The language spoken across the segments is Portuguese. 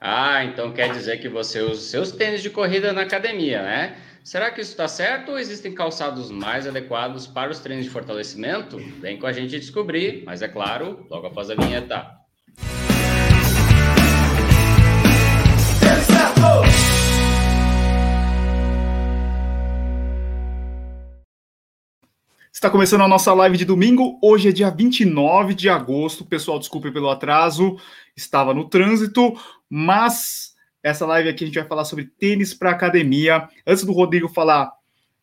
Ah, então quer dizer que você usa seus tênis de corrida na academia, né? Será que isso está certo ou existem calçados mais adequados para os treinos de fortalecimento? Vem com a gente descobrir, mas é claro, logo após a vinheta. Está começando a nossa live de domingo. Hoje é dia 29 de agosto. Pessoal, desculpe pelo atraso, estava no trânsito, mas essa live aqui a gente vai falar sobre tênis para academia. Antes do Rodrigo falar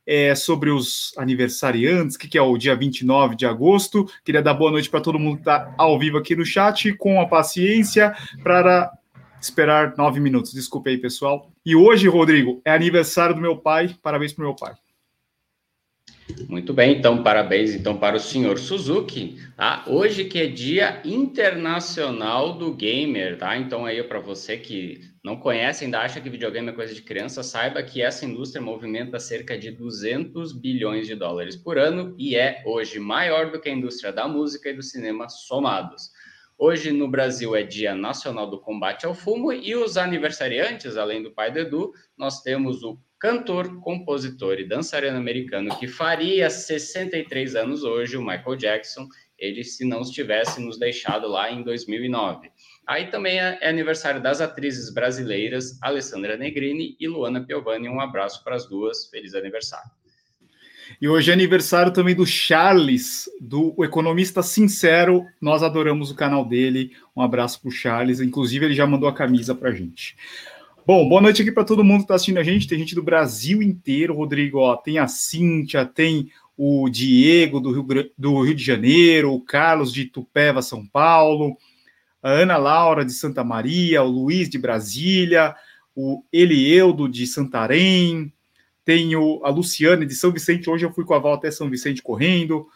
é, sobre os aniversariantes, que, que é o dia 29 de agosto, queria dar boa noite para todo mundo que está ao vivo aqui no chat, com a paciência para esperar nove minutos. Desculpe aí, pessoal. E hoje, Rodrigo, é aniversário do meu pai. Parabéns para meu pai. Muito bem, então parabéns então para o senhor Suzuki, tá? Hoje que é Dia Internacional do Gamer, tá? Então aí para você que não conhece, ainda acha que videogame é coisa de criança, saiba que essa indústria movimenta cerca de 200 bilhões de dólares por ano e é hoje maior do que a indústria da música e do cinema somados. Hoje no Brasil é Dia Nacional do Combate ao Fumo e os aniversariantes, além do pai do Edu, nós temos o cantor, compositor e dançarino americano que faria 63 anos hoje, o Michael Jackson, ele se não estivesse nos deixado lá em 2009. Aí também é, é aniversário das atrizes brasileiras Alessandra Negrini e Luana Piovani. Um abraço para as duas, feliz aniversário. E hoje é aniversário também do Charles, do Economista Sincero. Nós adoramos o canal dele. Um abraço para o Charles. Inclusive, ele já mandou a camisa para gente. Bom, boa noite aqui para todo mundo que está assistindo a gente. Tem gente do Brasil inteiro, Rodrigo. Ó, tem a Cíntia, tem o Diego do Rio, do Rio de Janeiro, o Carlos de Tupéva, São Paulo, a Ana Laura de Santa Maria, o Luiz de Brasília, o Elieudo de Santarém, tenho a Luciane de São Vicente. Hoje eu fui com a Val até São Vicente correndo.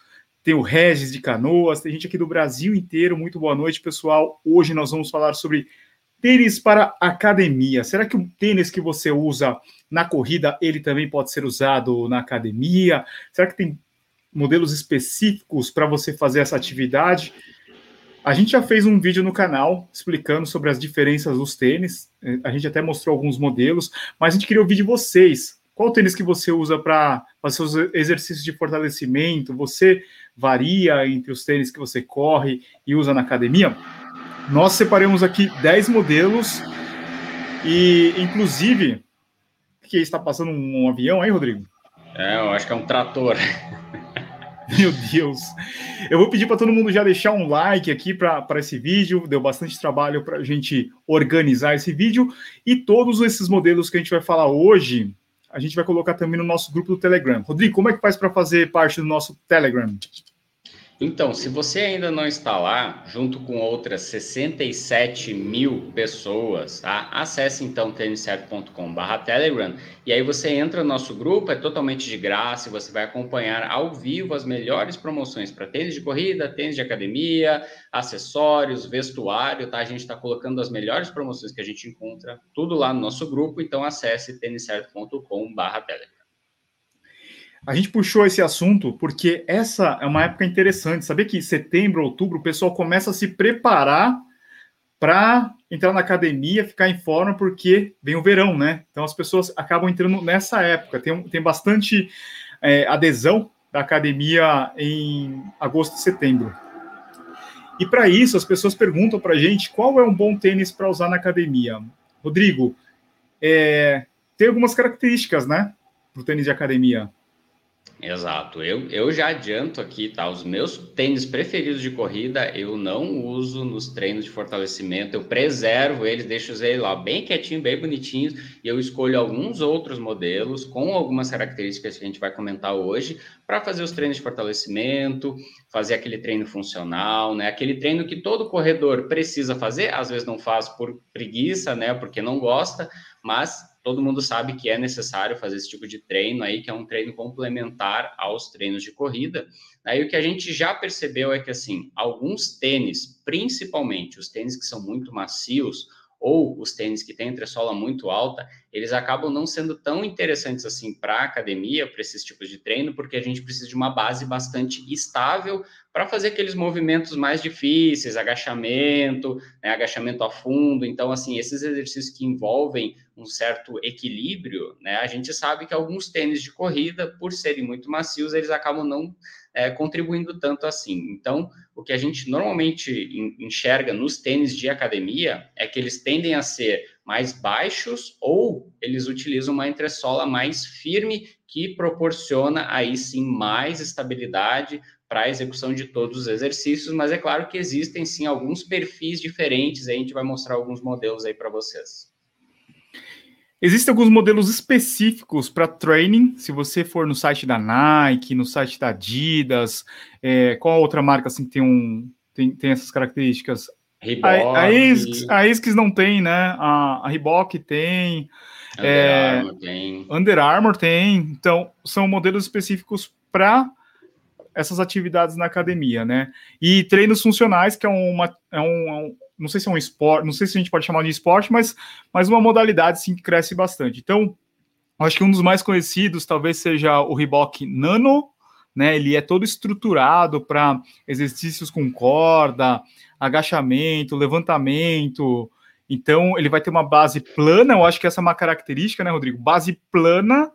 Tem o Regis de Canoas, tem gente aqui do Brasil inteiro. Muito boa noite, pessoal. Hoje nós vamos falar sobre Tênis para academia. Será que o tênis que você usa na corrida, ele também pode ser usado na academia? Será que tem modelos específicos para você fazer essa atividade? A gente já fez um vídeo no canal explicando sobre as diferenças dos tênis. A gente até mostrou alguns modelos, mas a gente queria ouvir de vocês. Qual tênis que você usa para fazer os exercícios de fortalecimento? Você varia entre os tênis que você corre e usa na academia? Nós separamos aqui 10 modelos e, inclusive, que está passando um, um avião aí, Rodrigo? É, eu acho que é um trator. Meu Deus. Eu vou pedir para todo mundo já deixar um like aqui para esse vídeo. Deu bastante trabalho para a gente organizar esse vídeo. E todos esses modelos que a gente vai falar hoje, a gente vai colocar também no nosso grupo do Telegram. Rodrigo, como é que faz para fazer parte do nosso Telegram? Então, se você ainda não está lá, junto com outras 67 mil pessoas, tá? acesse então têniscerto.com.br Telegram e aí você entra no nosso grupo, é totalmente de graça e você vai acompanhar ao vivo as melhores promoções para tênis de corrida, tênis de academia, acessórios, vestuário, tá? A gente está colocando as melhores promoções que a gente encontra, tudo lá no nosso grupo, então acesse têniscerto.com.br Telegram. A gente puxou esse assunto porque essa é uma época interessante. Sabia que em setembro, outubro, o pessoal começa a se preparar para entrar na academia, ficar em forma, porque vem o verão, né? Então as pessoas acabam entrando nessa época. Tem, tem bastante é, adesão da academia em agosto e setembro. E para isso, as pessoas perguntam para a gente qual é um bom tênis para usar na academia. Rodrigo, é, tem algumas características, né? Para o tênis de academia. Exato. Eu, eu já adianto aqui, tá? Os meus tênis preferidos de corrida eu não uso nos treinos de fortalecimento, eu preservo eles, deixo eles lá bem quietinho, bem bonitinhos, e eu escolho alguns outros modelos com algumas características que a gente vai comentar hoje para fazer os treinos de fortalecimento, fazer aquele treino funcional, né? Aquele treino que todo corredor precisa fazer, às vezes não faz por preguiça, né? Porque não gosta, mas todo mundo sabe que é necessário fazer esse tipo de treino aí, que é um treino complementar aos treinos de corrida. Aí o que a gente já percebeu é que, assim, alguns tênis, principalmente os tênis que são muito macios, ou os tênis que têm entressola muito alta, eles acabam não sendo tão interessantes assim para a academia, para esses tipos de treino, porque a gente precisa de uma base bastante estável para fazer aqueles movimentos mais difíceis, agachamento, né, agachamento a fundo. Então, assim, esses exercícios que envolvem um certo equilíbrio, né, a gente sabe que alguns tênis de corrida, por serem muito macios, eles acabam não é, contribuindo tanto assim. Então, o que a gente normalmente enxerga nos tênis de academia é que eles tendem a ser mais baixos ou eles utilizam uma entressola mais firme que proporciona aí sim mais estabilidade para a execução de todos os exercícios, mas é claro que existem sim alguns perfis diferentes, aí a gente vai mostrar alguns modelos aí para vocês. Existem alguns modelos específicos para training. Se você for no site da Nike, no site da Adidas, é, qual outra marca assim tem um tem, tem essas características? Reebok. A, a, não tem, né? A, a Reebok tem. Under é, Armour tem. Under Armour tem. Então, são modelos específicos para essas atividades na academia, né? E treinos funcionais, que é uma, é um, é um não sei se é um esporte, não sei se a gente pode chamar de esporte, mas, mas uma modalidade sim que cresce bastante. Então, acho que um dos mais conhecidos talvez seja o Reebok Nano, né? Ele é todo estruturado para exercícios com corda, agachamento, levantamento. Então, ele vai ter uma base plana, eu acho que essa é uma característica, né, Rodrigo? Base plana,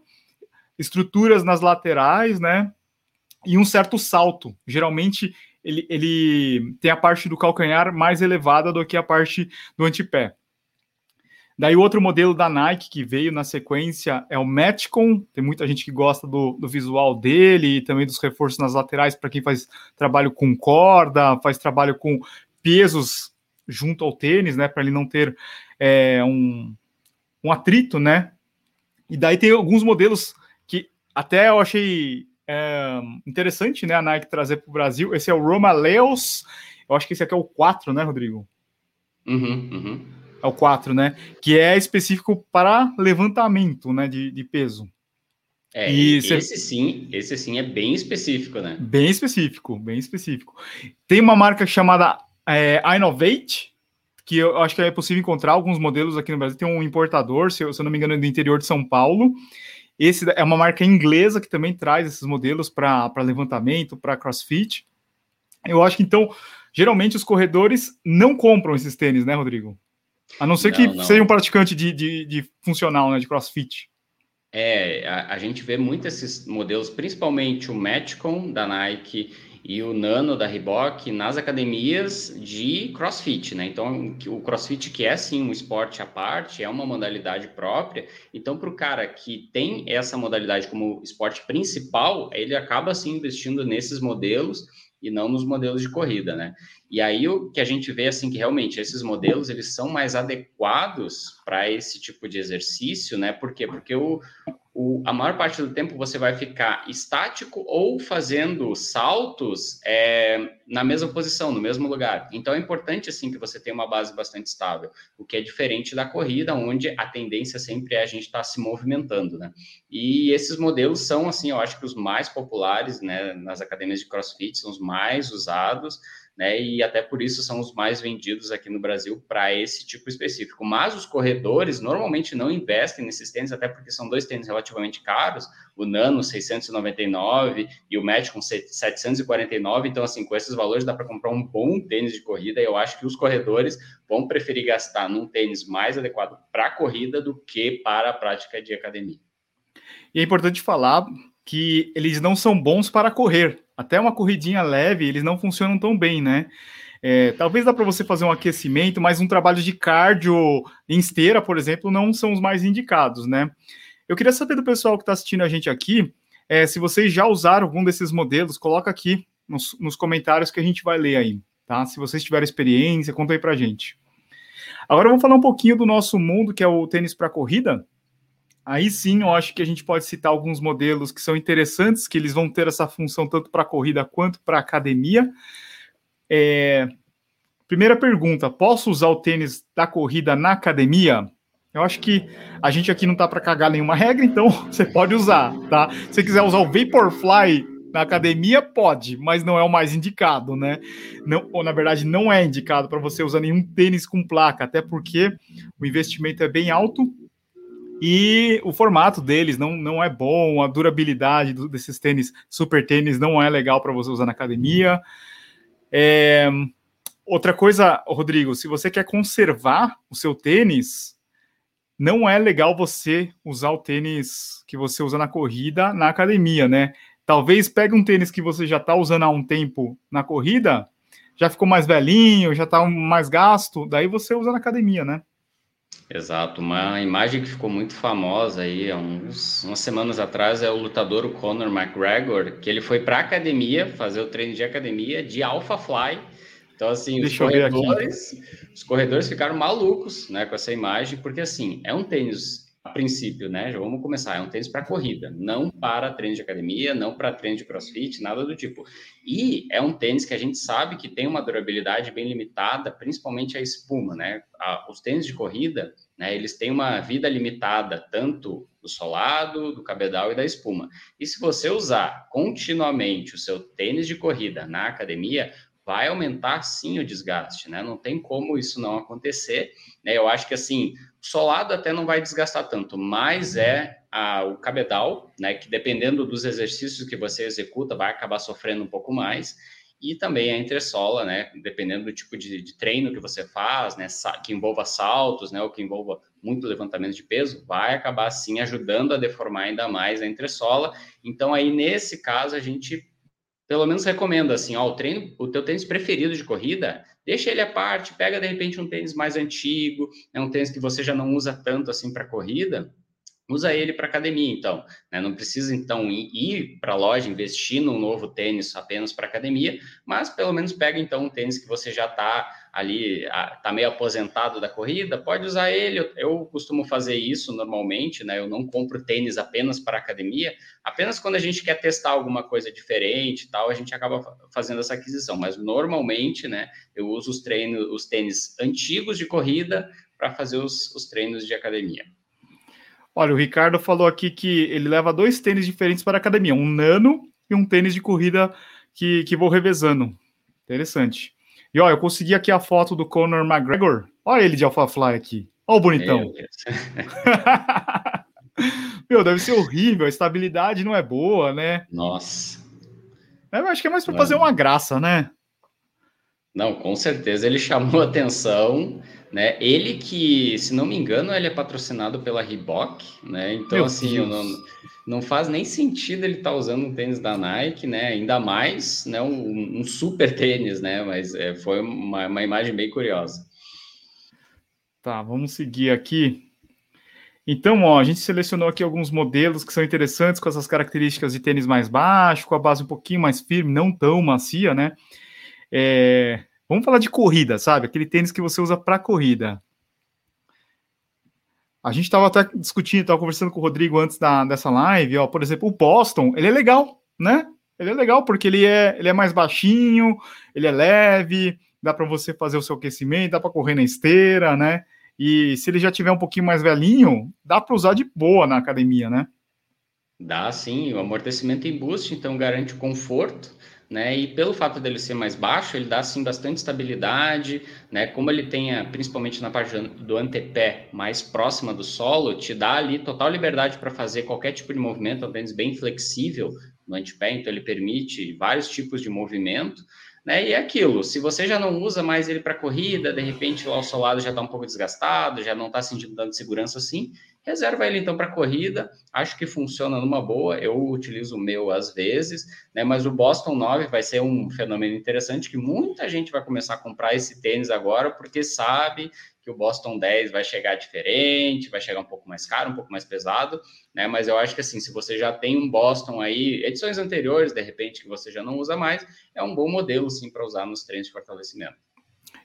estruturas nas laterais, né? E um certo salto. Geralmente ele, ele tem a parte do calcanhar mais elevada do que a parte do antepé. Daí o outro modelo da Nike que veio na sequência é o Metcon. Tem muita gente que gosta do, do visual dele e também dos reforços nas laterais para quem faz trabalho com corda, faz trabalho com pesos junto ao tênis, né? Para ele não ter é, um, um atrito, né? E daí tem alguns modelos que até eu achei é, interessante, né, a Nike trazer para o Brasil. Esse é o Roma Leos. Eu acho que esse aqui é o 4, né, Rodrigo? Uhum, uhum. É o 4, né? Que é específico para levantamento, né, de, de peso. É, e esse cê... sim, esse sim é bem específico, né? Bem específico, bem específico. Tem uma marca chamada é, Innovate, que eu acho que é possível encontrar alguns modelos aqui no Brasil. Tem um importador, se eu, se eu não me engano, é do interior de São Paulo. Esse é uma marca inglesa que também traz esses modelos para levantamento, para crossfit. Eu acho que então, geralmente os corredores não compram esses tênis, né, Rodrigo? A não ser não, que não. seja um praticante de, de, de, funcional, né, de crossfit. É, a, a, gente vê muito esses modelos, principalmente o Metcon da Nike e o Nano da Reebok nas academias de CrossFit, né? Então, o CrossFit que é sim um esporte à parte, é uma modalidade própria. Então, para o cara que tem essa modalidade como esporte principal, ele acaba sim investindo nesses modelos e não nos modelos de corrida, né? E aí o que a gente vê assim que realmente esses modelos eles são mais adequados para esse tipo de exercício, né? Por quê? Porque o, o, a maior parte do tempo você vai ficar estático ou fazendo saltos é, na mesma posição, no mesmo lugar. Então é importante assim que você tenha uma base bastante estável, o que é diferente da corrida, onde a tendência sempre é a gente estar tá se movimentando, né? E esses modelos são assim, eu acho que os mais populares, né, nas academias de CrossFit, são os mais usados né? E até por isso são os mais vendidos aqui no Brasil para esse tipo específico. Mas os corredores normalmente não investem nesses tênis, até porque são dois tênis relativamente caros, o Nano 699 e o Match com 749. Então, assim, com esses valores dá para comprar um bom tênis de corrida. E eu acho que os corredores vão preferir gastar num tênis mais adequado para a corrida do que para a prática de academia. E é importante falar que eles não são bons para correr. Até uma corridinha leve, eles não funcionam tão bem, né? É, talvez dá para você fazer um aquecimento, mas um trabalho de cardio em esteira, por exemplo, não são os mais indicados, né? Eu queria saber do pessoal que está assistindo a gente aqui, é, se vocês já usaram algum desses modelos, coloca aqui nos, nos comentários que a gente vai ler aí, tá? Se vocês tiverem experiência, conta aí para gente. Agora vamos falar um pouquinho do nosso mundo, que é o tênis para corrida. Aí sim, eu acho que a gente pode citar alguns modelos que são interessantes, que eles vão ter essa função tanto para corrida quanto para academia. É... Primeira pergunta: posso usar o tênis da corrida na academia? Eu acho que a gente aqui não tá para cagar nenhuma regra, então você pode usar, tá? Se você quiser usar o Vaporfly Na academia pode, mas não é o mais indicado, né? Não, ou na verdade não é indicado para você usar nenhum tênis com placa, até porque o investimento é bem alto e o formato deles não, não é bom, a durabilidade do, desses tênis, super tênis, não é legal para você usar na academia. É, outra coisa, Rodrigo, se você quer conservar o seu tênis, não é legal você usar o tênis que você usa na corrida na academia, né? Talvez pegue um tênis que você já está usando há um tempo na corrida, já ficou mais velhinho, já está mais gasto, daí você usa na academia, né? Exato, uma imagem que ficou muito famosa aí há uns, umas semanas atrás é o lutador Conor McGregor, que ele foi para academia fazer o treino de academia de Alpha Fly. Então assim, os corredores, os corredores ficaram malucos, né, com essa imagem, porque assim, é um tênis a princípio, né? Já vamos começar. É um tênis para corrida, não para treino de academia, não para treino de crossfit, nada do tipo. E é um tênis que a gente sabe que tem uma durabilidade bem limitada, principalmente a espuma, né? A, os tênis de corrida, né? Eles têm uma vida limitada, tanto do solado, do cabedal e da espuma. E se você usar continuamente o seu tênis de corrida na academia, vai aumentar sim o desgaste, né? Não tem como isso não acontecer, né? Eu acho que assim, solado até não vai desgastar tanto, mas é a, o cabedal, né, que dependendo dos exercícios que você executa, vai acabar sofrendo um pouco mais, e também a entressola, né, dependendo do tipo de, de treino que você faz, né, que envolva saltos, né, ou que envolva muito levantamento de peso, vai acabar, sim, ajudando a deformar ainda mais a entressola. Então, aí, nesse caso, a gente pelo menos recomenda assim, ó, o treino, o teu tênis preferido de corrida, deixa ele à parte, pega de repente um tênis mais antigo, é um tênis que você já não usa tanto assim para corrida, usa ele para academia, então. Né? Não precisa, então, ir para a loja, investir num novo tênis apenas para academia, mas pelo menos pega, então, um tênis que você já está ali, está meio aposentado da corrida, pode usar ele. Eu, costumo fazer isso normalmente, né? Eu não compro tênis apenas para academia, apenas quando a gente quer testar alguma coisa diferente tal, a gente acaba fazendo essa aquisição. Mas normalmente, né, eu uso os treinos, os tênis antigos de corrida para fazer os, os treinos de academia. Olha, o Ricardo falou aqui que ele leva dois tênis diferentes para a academia, um nano e um tênis de corrida que, que vou revezando. Interessante. E olha, eu consegui aqui a foto do Conor McGregor. Olha ele de AlphaFly aqui. Olha o bonitão. Meu, deve ser horrível, a estabilidade não é boa, né? Nossa. Eu acho que é mais para fazer uma graça, né? Não, com certeza ele chamou atenção né? Ele que, se não me engano, ele é patrocinado pela Reebok, né? Então, Meu assim, não, não faz nem sentido ele estar tá usando um tênis da Nike, né? Ainda mais, né? Um, um super tênis, né? Mas é, foi uma, uma imagem bem curiosa. Tá, vamos seguir aqui. Então, ó, a gente selecionou aqui alguns modelos que são interessantes com essas características de tênis mais baixo, com a base um pouquinho mais firme, não tão macia, né? É, Vamos falar de corrida, sabe? Aquele tênis que você usa para corrida. A gente estava até discutindo, estava conversando com o Rodrigo antes da, dessa live, ó, por exemplo, o Boston, ele é legal, né? Ele é legal porque ele é, ele é mais baixinho, ele é leve, dá para você fazer o seu aquecimento, dá para correr na esteira, né? E se ele já tiver um pouquinho mais velhinho, dá para usar de boa na academia, né? Dá sim, o amortecimento em boost, então garante o conforto né? E pelo fato dele ser mais baixo, ele dá assim bastante estabilidade, né? Como ele tenha, principalmente na parte do antepé mais próxima do solo, te dá ali total liberdade para fazer qualquer tipo de movimento, um tênis bem flexível no antepé, então ele permite vários tipos de movimento, né? E é aquilo, se você já não usa mais ele para corrida, de repente lá o solado já está um pouco desgastado, já não está sentindo tanto segurança assim, reserva ele então para corrida. Acho que funciona numa boa. Eu utilizo o meu às vezes, né? Mas o Boston 9 vai ser um fenômeno interessante que muita gente vai começar a comprar esse tênis agora porque sabe que o Boston 10 vai chegar diferente, vai chegar um pouco mais caro, um pouco mais pesado, né? Mas eu acho que assim, se você já tem um Boston aí, edições anteriores, de repente, que você já não usa mais, é um bom modelo sim para usar nos treinos de fortalecimento.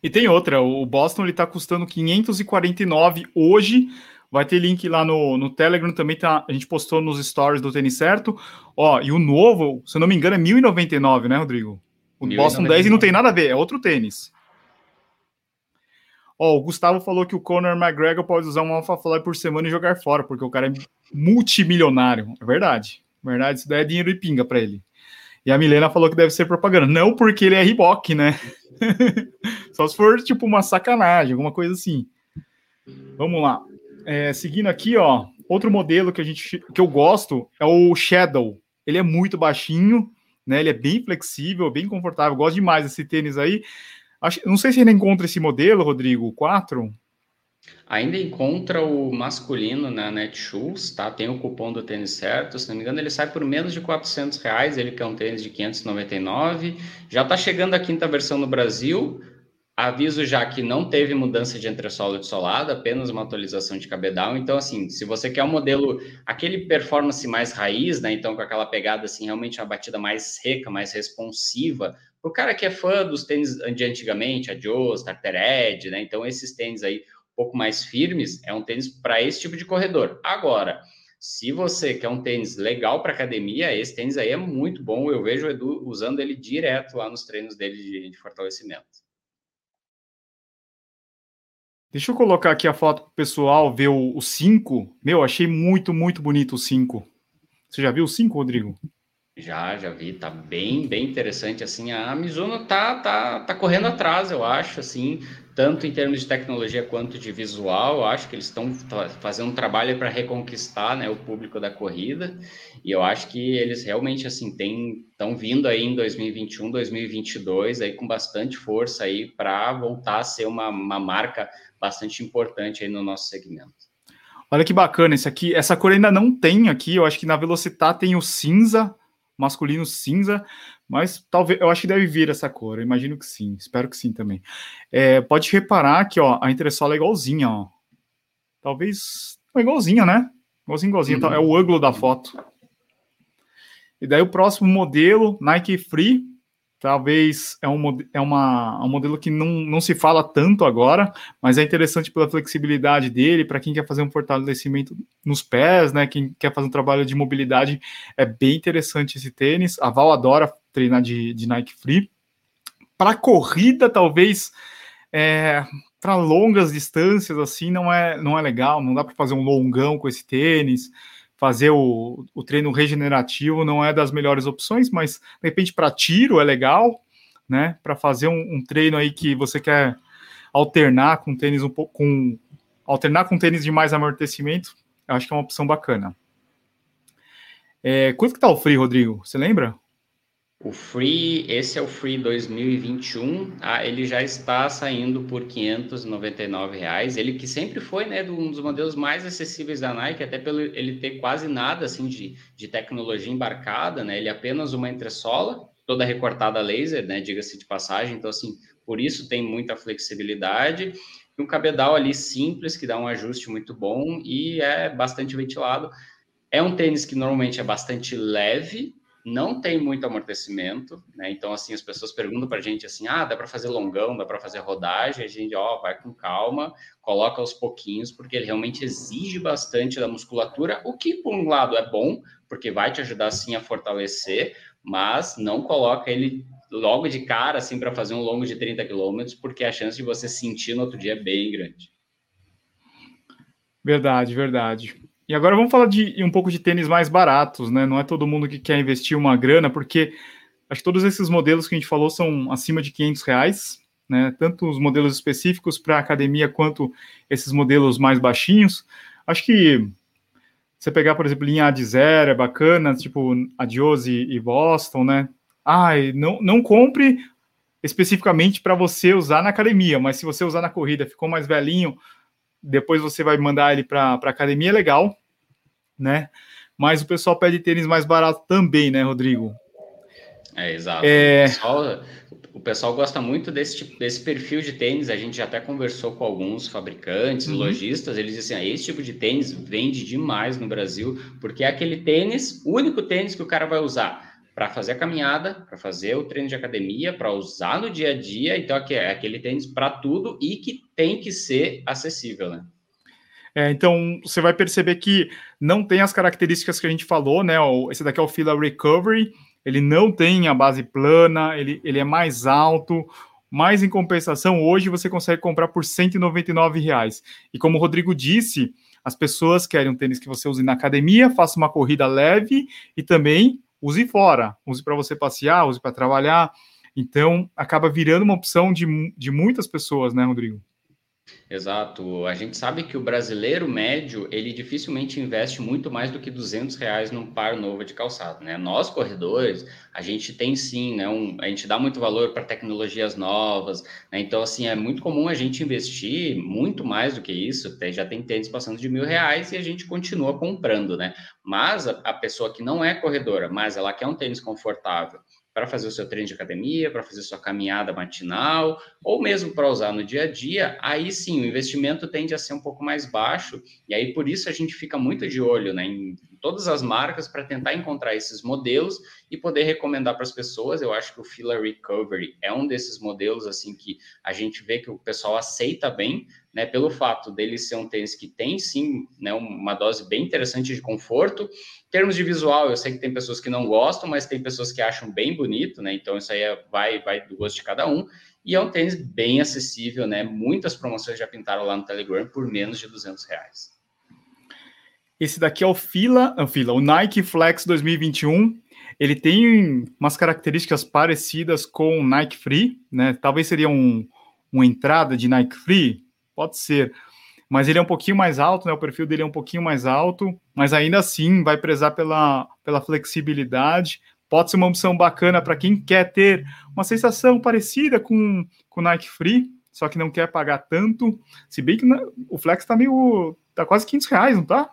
E tem outra, o Boston ele está custando 549 hoje. Vai ter link lá no, no Telegram também, tá, a gente postou nos stories do Tênis Certo. Ó, e o novo, se eu não me engano, é 1099, né, Rodrigo? O 1099. Boston 10 e não tem nada a ver, é outro tênis. Ó, o Gustavo falou que o Conor McGregor pode usar um Alpha Fly por semana e jogar fora, porque o cara é multimilionário. É verdade. É verdade, isso daí é dinheiro e pinga para ele. E a Milena falou que deve ser propaganda. Não porque ele é Reebok, né? Só se for tipo uma sacanagem, alguma coisa assim. Vamos lá. É, seguindo aqui, ó, outro modelo que a gente que eu gosto é o Shadow. Ele é muito baixinho, né? Ele é bem flexível, bem confortável. Gosto demais desse tênis aí. Acho, não sei se ainda encontra esse modelo, Rodrigo, o 4. Ainda encontra o masculino na Netshoes, tá? Tem o cupom do tênis certo. Se não me engano, ele sai por menos de 400 reais. Ele que é um tênis de 599. Já está chegando a quinta versão no Brasil. Aviso já que não teve mudança de entressola de solado, apenas uma atualização de cabedal. Então, assim, se você quer um modelo, aquele performance mais raiz, né? Então, com aquela pegada, assim, realmente uma batida mais seca, mais responsiva, o cara que é fã dos tênis de antigamente, a Joe's, Tartar Edge, né? Então, esses tênis aí um pouco mais firmes, é um tênis para esse tipo de corredor. Agora, se você quer um tênis legal para academia, esse tênis aí é muito bom. Eu vejo o Edu usando ele direto lá nos treinos dele de, de fortalecimento. Deixa eu colocar aqui a foto para o pessoal ver o 5. Meu, achei muito, muito bonito o 5. Você já viu o 5, Rodrigo? Já, já vi, tá bem, bem interessante, assim, a Mizuno tá, tá, tá correndo atrás, eu acho, assim, tanto em termos de tecnologia quanto de visual, acho que eles estão fazendo um trabalho para reconquistar, né, o público da corrida, e eu acho que eles realmente, assim, estão vindo aí em 2021, 2022, aí com bastante força aí para voltar a ser uma, uma marca bastante importante aí no nosso segmento. Olha que bacana, esse aqui, essa cor ainda não tem aqui, eu acho que na Velocitar tem o cinza, masculino cinza, mas talvez eu acho que deve vir essa cor. Eu imagino que sim, espero que sim também. É, pode reparar que ó, a entressola é igualzinha, ó. Talvez é igualzinha, né? Igualzinho, igualzinho. Uhum. É o ângulo da foto. E daí o próximo modelo, Nike Free, talvez é um, é uma, um modelo que não, não se fala tanto agora, mas é interessante pela flexibilidade dele, para quem quer fazer um fortalecimento nos pés, né? Quem quer fazer um trabalho de mobilidade, é bem interessante esse tênis. A Val adora treinar de, de Nike Free. Para corrida, talvez. É, para longas distâncias assim não é não é legal, não dá para fazer um longão com esse tênis fazer o, o treino regenerativo não é das melhores opções, mas de repente para tiro é legal, né? Para fazer um, um, treino aí que você quer alternar com tênis um pouco com alternar com tênis de mais amortecimento, eu acho que é uma opção bacana. É, quanto que tá o free, Rodrigo? Você lembra? O Free, esse é o Free 2021, ah, ele já está saindo por 599 reais. Ele que sempre foi, né, um dos modelos mais acessíveis da Nike, até pelo ele ter quase nada assim de, de tecnologia embarcada, né? Ele é apenas uma entressola, toda recortada laser, né? Diga-se de passagem. Então assim, por isso tem muita flexibilidade um cabedal ali simples que dá um ajuste muito bom e é bastante ventilado. É um tênis que normalmente é bastante leve, não tem muito amortecimento, né? Então, assim, as pessoas perguntam para a gente assim: ah, dá para fazer longão, dá para fazer rodagem? A gente, ó, vai com calma, coloca aos pouquinhos, porque ele realmente exige bastante da musculatura, o que, por um lado, é bom, porque vai te ajudar, sim, a fortalecer, mas não coloca ele logo de cara, assim, para fazer um longo de 30 quilômetros, porque a chance de você sentir no outro dia é bem grande. Verdade, verdade. E agora vamos falar de um pouco de tênis mais baratos, né? Não é todo mundo que quer investir uma grana, porque acho que todos esses modelos que a gente falou são acima de 500 reais, né? Tanto os modelos específicos para academia quanto esses modelos mais baixinhos. Acho que você pegar, por exemplo, linha A de zero é bacana, tipo Adios e, e Boston, né? Ah, não, não compre especificamente para você usar na academia, mas se você usar na corrida, ficou mais velhinho, depois você vai mandar ele para a academia, é legal, né? Mas o pessoal pede tênis mais barato também, né, Rodrigo? É, exato. É... O, pessoal, o, pessoal, gosta muito desse, tipo, desse perfil de tênis. A gente já até conversou com alguns fabricantes, uhum. lojistas. Eles dizem assim: ah, esse tipo de tênis vende demais no Brasil, porque é aquele tênis, o único tênis que o cara vai usar para fazer a caminhada, para fazer o treino de academia, para usar no dia a dia. Então, é aquele tênis para tudo e que tem que ser acessível, né? É, então, você vai perceber que não tem as características que a gente falou, né? Esse daqui é o Fila Recovery, ele não tem a base plana, ele, ele é mais alto, mas em compensação, hoje você consegue comprar por 199 reais. E como o Rodrigo disse, as pessoas querem um tênis que você use na academia, faça uma corrida leve e também use fora, use para você passear, use para trabalhar. Então, acaba virando uma opção de, de muitas pessoas, né, Rodrigo? Exato. A gente sabe que o brasileiro médio, ele dificilmente investe muito mais do que 200 reais num par novo de calçado, né? Nós, corredores, a gente tem sim, né? Um, a gente dá muito valor para tecnologias novas, né? Então, assim, é muito comum a gente investir muito mais do que isso. Já tem tênis passando de mil reais e a gente continua comprando, né? Mas a, a pessoa que não é corredora, mas ela quer um tênis confortável, para fazer o seu treino de academia, para fazer sua caminhada matinal, ou mesmo para usar no dia a dia, aí sim o investimento tende a ser um pouco mais baixo, e aí por isso a gente fica muito de olho né, em todas as marcas para tentar encontrar esses modelos e poder recomendar para as pessoas. Eu acho que o Fila Recovery é um desses modelos assim que a gente vê que o pessoal aceita bem, né, pelo fato dele ser um tênis que tem sim né, uma dose bem interessante de conforto termos de visual, eu sei que tem pessoas que não gostam, mas tem pessoas que acham bem bonito, né? Então isso aí é, vai, vai do gosto de cada um. E é um tênis bem acessível, né? Muitas promoções já pintaram lá no Telegram por menos de 200 reais. Esse daqui é o Fila, o Fila, o Nike Flex 2021. Ele tem umas características parecidas com o Nike Free, né? Talvez seria um, uma entrada de Nike Free, pode ser mas ele é um pouquinho mais alto, né? O perfil dele é um pouquinho mais alto, mas ainda assim vai prezar pela, pela flexibilidade. Pode ser uma opção bacana para quem quer ter uma sensação parecida com o Nike Free, só que não quer pagar tanto. Se bem que o Flex está meio. tá quase 500 reais, não tá?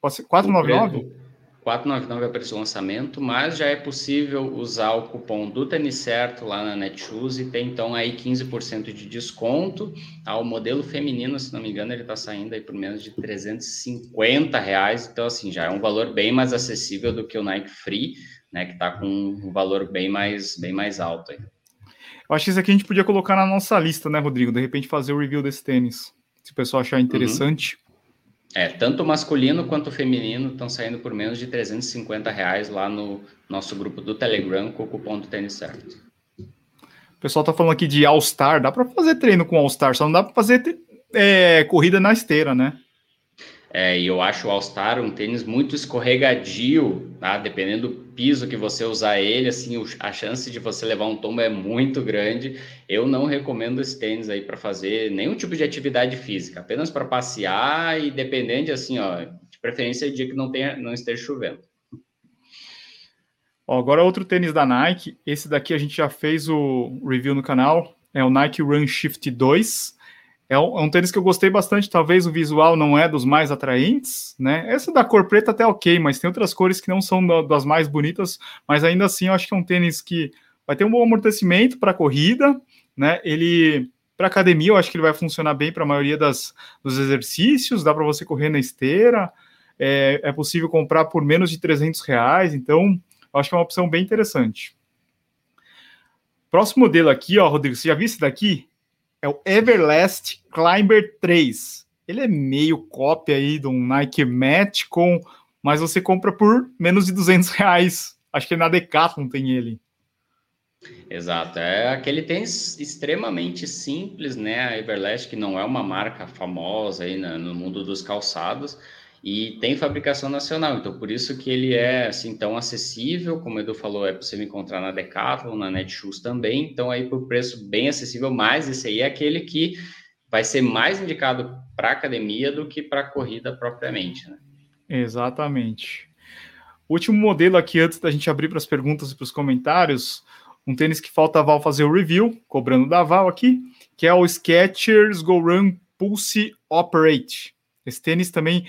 499? 499 é o preço do lançamento, mas já é possível usar o cupom do tênis certo lá na Netshoes e tem então aí 15% de desconto. Ah, o modelo feminino, se não me engano, ele está saindo aí por menos de 350 reais. Então, assim, já é um valor bem mais acessível do que o Nike Free, né? Que está com um valor bem mais, bem mais alto aí. Eu acho que isso aqui a gente podia colocar na nossa lista, né, Rodrigo? De repente fazer o review desse tênis. Se o pessoal achar interessante. Uhum. É, tanto masculino quanto feminino estão saindo por menos de 350 reais lá no nosso grupo do Telegram com o cupom do tênis certo. O pessoal tá falando aqui de All-Star, dá para fazer treino com All-Star, só não dá para fazer é, corrida na esteira, né? É, e eu acho o All-Star um tênis muito escorregadio, tá? Dependendo do piso que você usar ele, assim, a chance de você levar um tombo é muito grande. Eu não recomendo esse tênis aí para fazer nenhum tipo de atividade física, apenas para passear e dependendo, assim, ó, de preferência dia que não tenha, não esteja chovendo. Ó, agora outro tênis da Nike, esse daqui a gente já fez o review no canal, é o Nike Run Shift 2. É um, é um, tênis que eu gostei bastante, talvez o visual não é dos mais atraentes, né? Essa da cor preta até ok, mas tem outras cores que não são das mais bonitas, mas ainda assim eu acho que é um tênis que vai ter um bom amortecimento para corrida, né? Ele para academia eu acho que ele vai funcionar bem para a maioria das, dos exercícios, dá para você correr na esteira, é, é, possível comprar por menos de 300 reais, então eu acho que é uma opção bem interessante. Próximo modelo aqui, ó, Rodrigo, você já viu esse daqui? É o Everlast Climber 3. Ele é meio cópia aí de um Nike Match com, mas você compra por menos de 200 reais. Acho que na Decathlon tem ele. Exato, é aquele tênis extremamente simples, né? A Everlast, que não é uma marca famosa aí no mundo dos calçados, e tem fabricação nacional, então por isso que ele é assim tão acessível, como o Edu falou, é possível encontrar na Decathlon, na Netshoes também, então aí por preço bem acessível, mas esse aí é aquele que vai ser mais indicado para academia do que para corrida propriamente, né? Exatamente. Último modelo aqui antes da gente abrir para as perguntas e para os comentários, um tênis que falta a Val fazer o review, cobrando da Val aqui, que é o Skechers Go Run Pulse Operate. Esse tênis também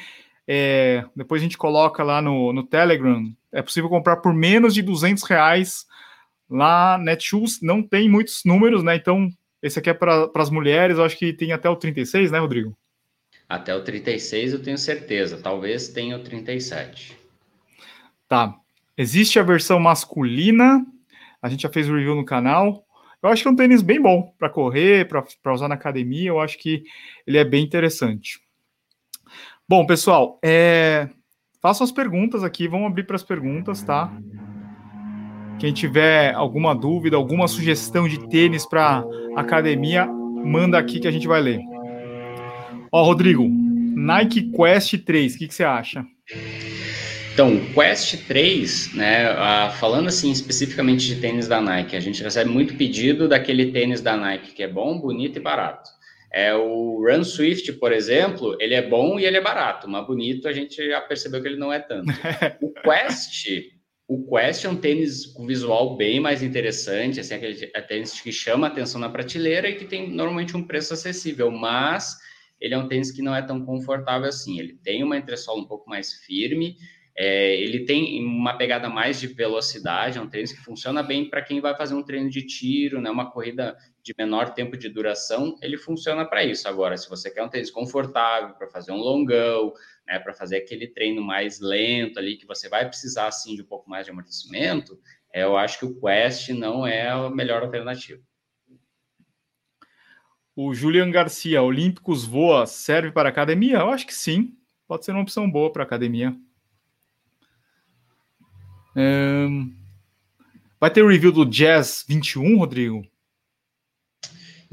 é, depois a gente coloca lá no, no Telegram. É possível comprar por menos de 200 reais lá Netshoes. Não tem muitos números, né? Então, esse aqui é para as mulheres. Eu acho que tem até o 36, né, Rodrigo? Até o 36 eu tenho certeza. Talvez tenha o 37. Tá. Existe a versão masculina. A gente já fez o review no canal. Eu acho que é um tênis bem bom para correr, para usar na academia. Eu acho que ele é bem interessante. Bom, pessoal, é... façam as perguntas aqui, vamos abrir para as perguntas, tá? Quem tiver alguma dúvida, alguma sugestão de tênis para academia, manda aqui que a gente vai ler. Ó, Rodrigo, Nike Quest 3, o que, que você acha? Então, Quest 3, né, falando assim especificamente de tênis da Nike, a gente recebe muito pedido daquele tênis da Nike que é bom, bonito e barato. É o Run Swift, por exemplo, ele é bom e ele é barato, mas bonito a gente já percebeu que ele não é tanto. o Quest, o Quest é um tênis com visual bem mais interessante, assim, aquele é tênis que chama atenção na prateleira e que tem normalmente um preço acessível, mas ele é um tênis que não é tão confortável assim. Ele tem uma entressola um pouco mais firme, é, ele tem uma pegada mais de velocidade, é um tênis que funciona bem para quem vai fazer um treino de tiro, né, uma corrida de menor tempo de duração, ele funciona para isso. Agora, se você quer um tênis confortável para fazer um longão, né, para fazer aquele treino mais lento ali, que você vai precisar assim de um pouco mais de amortecimento, é, eu acho que o Quest não é a melhor alternativa. O Julian Garcia, Olímpicos voa, serve para academia? Eu acho que sim. Pode ser uma opção boa para academia. Vai ter o review do Jazz 21, Rodrigo?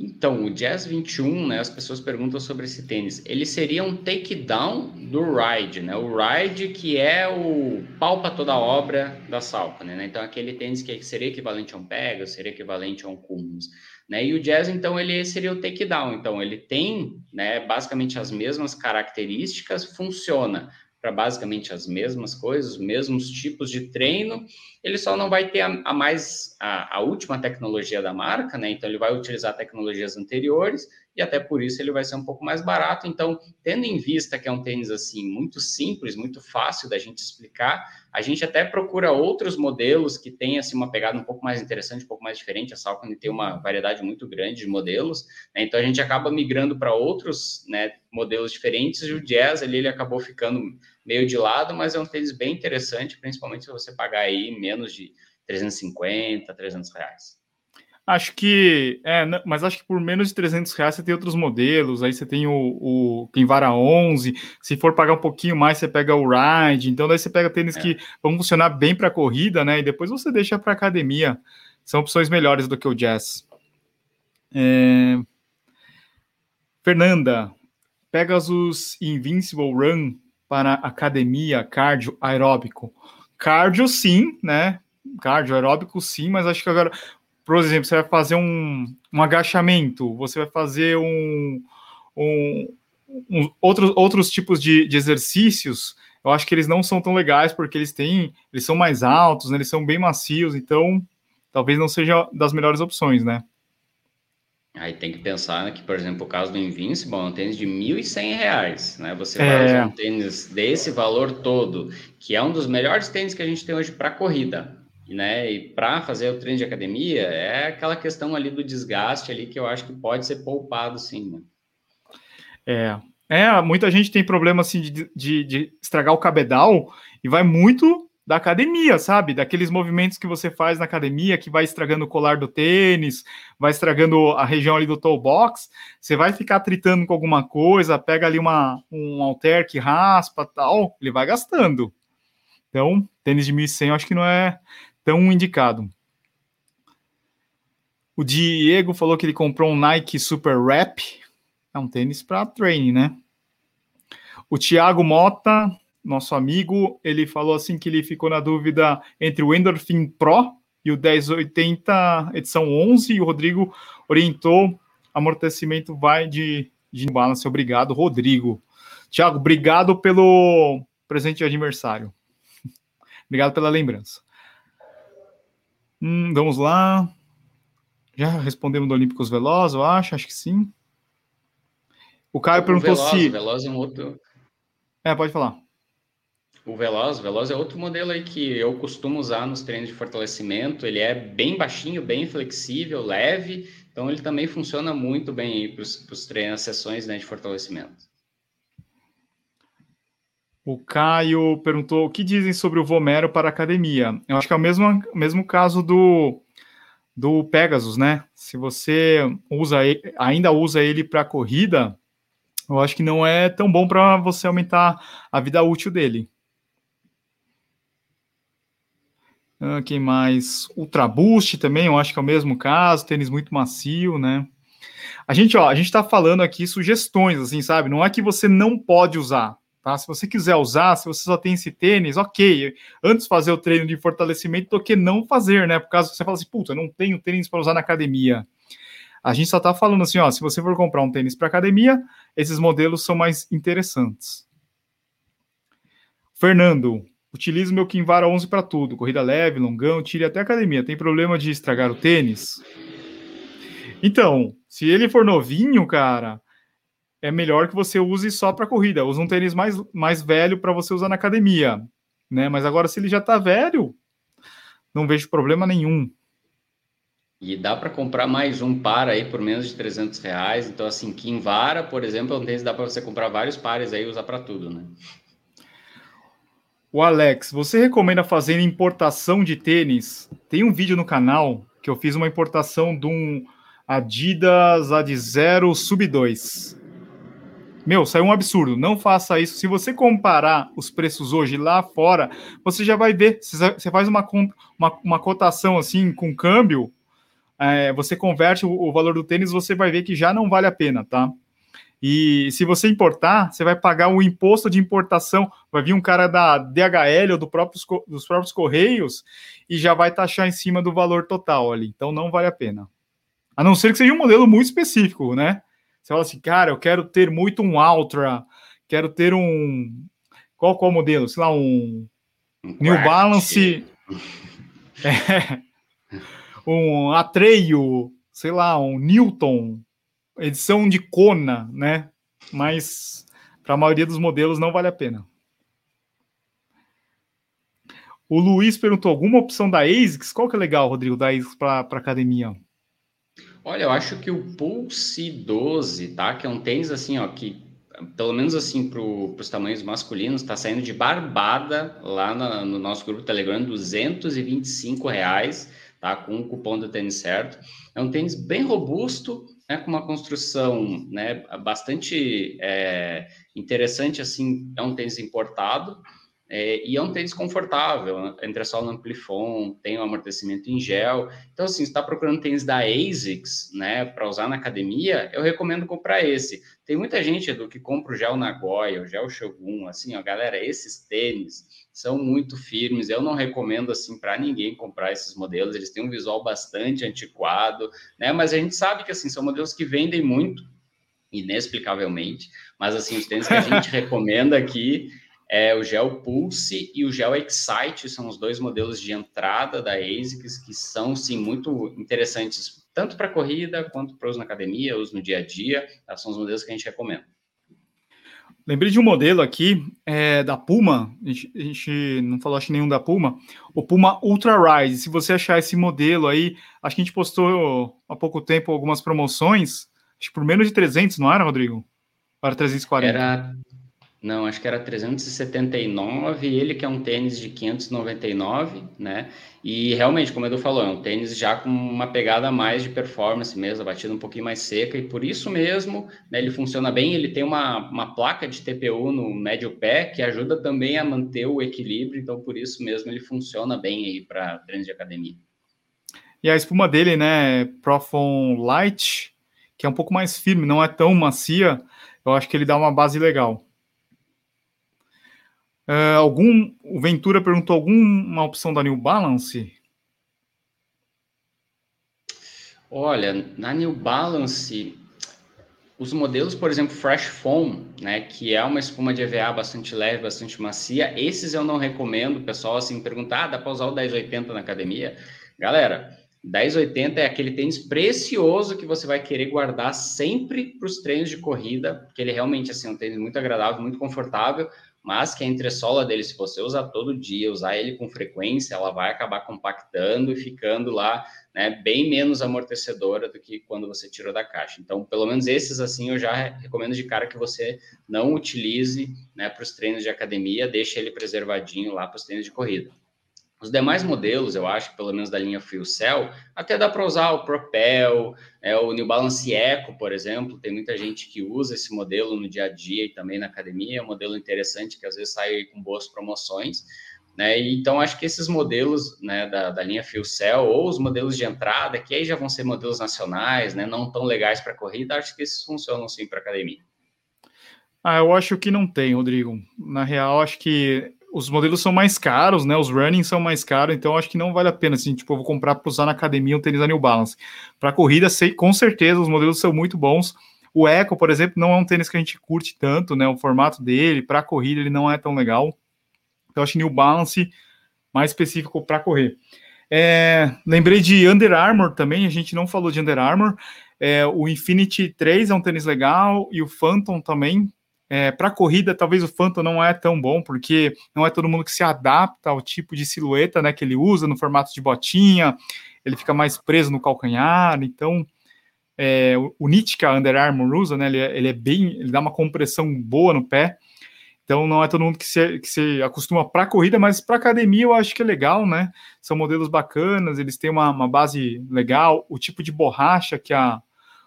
Então, o Jazz 21, né, as pessoas perguntam sobre esse tênis. Ele seria um takedown do Ride, né? O Ride que é o pau para toda a obra da Salcone, né? Então, aquele tênis que seria equivalente a um Pegasus, seria equivalente a um Cumulus, né? E o Jazz, então, ele seria o takedown. Então, ele tem, né, basicamente as mesmas características, funciona para basicamente as mesmas coisas, os mesmos tipos de treino, ele só não vai ter a, a mais a, a, última tecnologia da marca, né? Então ele vai utilizar tecnologias anteriores e até por isso ele vai ser um pouco mais barato. Então, tendo em vista que é um tênis assim muito simples, muito fácil da gente explicar, a gente até procura outros modelos que têm assim uma pegada um pouco mais interessante, um pouco mais diferente. A Salcone tem uma variedade muito grande de modelos, né? então a gente acaba migrando para outros, né, modelos diferentes. E o Jazz ali ele acabou ficando meio de lado, mas é um tênis bem interessante, principalmente se você pagar aí menos de 350, 300 reais. Acho que, é, mas acho que por menos de 300 reais você tem outros modelos, aí você tem o, o tem Vara 11, se for pagar um pouquinho mais você pega o Ride, então daí você pega tênis é. que vão funcionar bem para corrida, né, e depois você deixa para academia, são opções melhores do que o Jazz. É... Fernanda, Pegasus Invincible Run para academia, cardio, aeróbico. Cardio sim, né, cardio aeróbico sim, mas acho que agora por exemplo, você vai fazer um, um agachamento, você vai fazer um, um, um outros, outros tipos de, de, exercícios, eu acho que eles não são tão legais porque eles têm, eles são mais altos, né, eles são bem macios, então talvez não seja das melhores opções, né? Aí tem que pensar que, por exemplo, o caso do Invincible é um tênis de R$ 1.100, né? Você vai é. usar um tênis desse valor todo, que é um dos melhores tênis que a gente tem hoje para corrida né? E para fazer o treino de academia é aquela questão ali do desgaste ali que eu acho que pode ser poupado, sim. Né? É, é, muita gente tem problema assim de, de, de, estragar o cabedal e vai muito da academia, sabe? Daqueles movimentos que você faz na academia que vai estragando o colar do tênis, vai estragando a região ali do toe box. Você vai ficar tritando com alguma coisa, pega ali uma, um alter que raspa tal, ele vai gastando. Então, tênis de 1100 eu acho que não é tão indicado. O Diego falou que ele comprou um Nike Super Rap. É um tênis para training, né? O Thiago Mota, nosso amigo, ele falou assim que ele ficou na dúvida entre o Endorphin Pro e o 1080 edição 11 e o Rodrigo orientou amortecimento vai de, de balance. Obrigado, Rodrigo. Thiago, obrigado pelo presente de aniversário. obrigado pela lembrança. Hum, vamos lá. Já respondemos do Olímpicos Veloz, eu acho, acho que sim. O Caio o perguntou Veloz, se. Veloz é um outro. É, pode falar. O Veloz, o Veloz é outro modelo aí que eu costumo usar nos treinos de fortalecimento. Ele é bem baixinho, bem flexível, leve, então ele também funciona muito bem para os treinos, sessões né, de fortalecimento. O Caio perguntou o que dizem sobre o Vomero para a academia. Eu acho que é o mesmo, mesmo caso do, do Pegasus, né? Se você usa ainda usa ele para corrida, eu acho que não é tão bom para você aumentar a vida útil dele. Ah, quem mais? Ultra Boost também, eu acho que é o mesmo caso, tênis muito macio, né? A gente, ó, a gente tá falando aqui sugestões, assim, sabe? Não é que você não pode usar, Tá? Se você quiser usar, se você só tem esse tênis, ok. Antes fazer o treino de fortalecimento do que não fazer, né? Por causa que você fala assim, puta, eu não tenho tênis para usar na academia. A gente só está falando assim, ó, se você for comprar um tênis para academia, esses modelos são mais interessantes. Fernando, utilizo meu Kinvara 11 para tudo, corrida leve, longão, tire até academia. Tem problema de estragar o tênis? Então, se ele for novinho, cara, é melhor que você use só para corrida. Usa um tênis mais, mais velho para você usar na academia, né? Mas agora se ele já está velho, não vejo problema nenhum. E dá para comprar mais um par aí por menos de 300 reais. Então, assim, Kinvara, por exemplo, é um tênis dá para você comprar vários pares aí e usar para tudo, né? O Alex, você recomenda fazer importação de tênis? Tem um vídeo no canal que eu fiz uma importação de um Adidas Ad Zero Sub 2. Meu, saiu um absurdo. Não faça isso. Se você comparar os preços hoje lá fora, você já vai ver. Você faz uma, uma, uma cotação assim com câmbio, é, você converte o, o, valor do tênis, você vai ver que já não vale a pena, tá? E se você importar, você vai pagar o imposto de importação. Vai vir um cara da DHL ou do próprios, dos próprios Correios e já vai taxar em cima do valor total ali. Então não vale a pena. A não ser que seja um modelo muito específico, né? Você fala assim, cara, eu quero ter muito um Ultra, quero ter um. Qual qual modelo? Sei lá, um. um New Balance. é, um Atreio, sei lá, um Newton, edição de Kona, né? Mas para a maioria dos modelos não vale a pena. O Luiz perguntou alguma opção da ASICS? Qual que é legal, Rodrigo, da ASICS para academia? Olha, eu acho que o Pulse 12, tá? Que é um tênis assim, ó, que pelo menos assim para os tamanhos masculinos, está saindo de barbada lá na, no nosso grupo Telegram, 225 reais, tá? Com o cupom do tênis certo. É um tênis bem robusto, né? Com uma construção, né? Bastante é, interessante, assim. É um tênis importado, é, e é um tênis confortável, entressola Amplifon, tem o um amortecimento em gel. Então, assim, está procurando tênis da ASICS, né, para usar na academia, eu recomendo comprar esse. Tem muita gente, Edu, que compra o gel Nagoya, o gel Shogun, assim, ó, galera, esses tênis são muito firmes. Eu não recomendo, assim, para ninguém comprar esses modelos. Eles têm um visual bastante antiquado, né, mas a gente sabe que, assim, são modelos que vendem muito, inexplicavelmente. Mas, assim, os tênis que a gente recomenda aqui é o Gel Pulse e o Gel Excite, são os dois modelos de entrada da ASICS que são, sim, muito interessantes, tanto para corrida quanto para uso na academia, uso no dia a dia, tá? são os modelos que a gente recomenda. Lembrei de um modelo aqui é, da Puma, a gente, a gente, não falou acho nenhum da Puma, o Puma Ultra Rise. Se você achar esse modelo aí, acho que a gente postou há pouco tempo algumas promoções, acho que por menos de 300, não era, Rodrigo? Para 340. Era não, acho que era 379, ele que é um tênis de 599, né? E realmente, como o Edu falou, é um tênis já com uma pegada mais de performance mesmo, a batida um pouquinho mais seca, e por isso mesmo, né, ele funciona bem, ele tem uma, uma placa de TPU no médio pé, que ajuda também a manter o equilíbrio, então por isso mesmo ele funciona bem aí para treinos de academia. E a espuma dele, né, Profon Light, que é um pouco mais firme, não é tão macia, eu acho que ele dá uma base legal. Uh, algum, o Ventura perguntou alguma opção da New Balance? Olha, na New Balance, os modelos, por exemplo, Fresh Foam, né, que é uma espuma de EVA bastante leve, bastante macia, esses eu não recomendo. O pessoal assim perguntar, ah, dá para usar o 1080 na academia? Galera, 1080 é aquele tênis precioso que você vai querer guardar sempre para os treinos de corrida, porque ele realmente assim, é um tênis muito agradável, muito confortável, mas que a entressola dele, se você usar todo dia, usar ele com frequência, ela vai acabar compactando e ficando lá, né, bem menos amortecedora do que quando você tirou da caixa. Então, pelo menos esses, assim, eu já recomendo de cara que você não utilize, né, para os treinos de academia, deixe ele preservadinho lá para os treinos de corrida. Os demais modelos, eu acho, pelo menos da linha Fuel Cell, até dá para usar o Propel, é, o New Balance Eco, por exemplo. Tem muita gente que usa esse modelo no dia a dia e também na academia. É um modelo interessante que às vezes sai com boas promoções. Né? Então, acho que esses modelos né, da, da linha Fuel Cell ou os modelos de entrada, que aí já vão ser modelos nacionais, né, não tão legais para corrida, acho que esses funcionam sim para academia. Ah, eu acho que não tem, Rodrigo. Na real, acho que os modelos são mais caros, né? Os running são mais caros, então acho que não vale a pena. Assim, tipo, eu vou comprar para usar na academia um tênis da New Balance. Para corrida, sei, com certeza, os modelos são muito bons. O Echo, por exemplo, não é um tênis que a gente curte tanto, né? O formato dele, para corrida, ele não é tão legal. Então, acho que New Balance mais específico para correr. É, lembrei de Under Armour também, a gente não falou de Under Armour. É, o Infinity 3 é um tênis legal e o Phantom também. É, para corrida, talvez o Phantom não é tão bom, porque não é todo mundo que se adapta ao tipo de silhueta né, que ele usa no formato de botinha, ele fica mais preso no calcanhar, então é, o knit que a Under Armour usa, né, ele, é, ele é bem, ele dá uma compressão boa no pé, então não é todo mundo que se, que se acostuma para corrida, mas para academia eu acho que é legal, né? São modelos bacanas, eles têm uma, uma, base legal, o tipo de borracha que a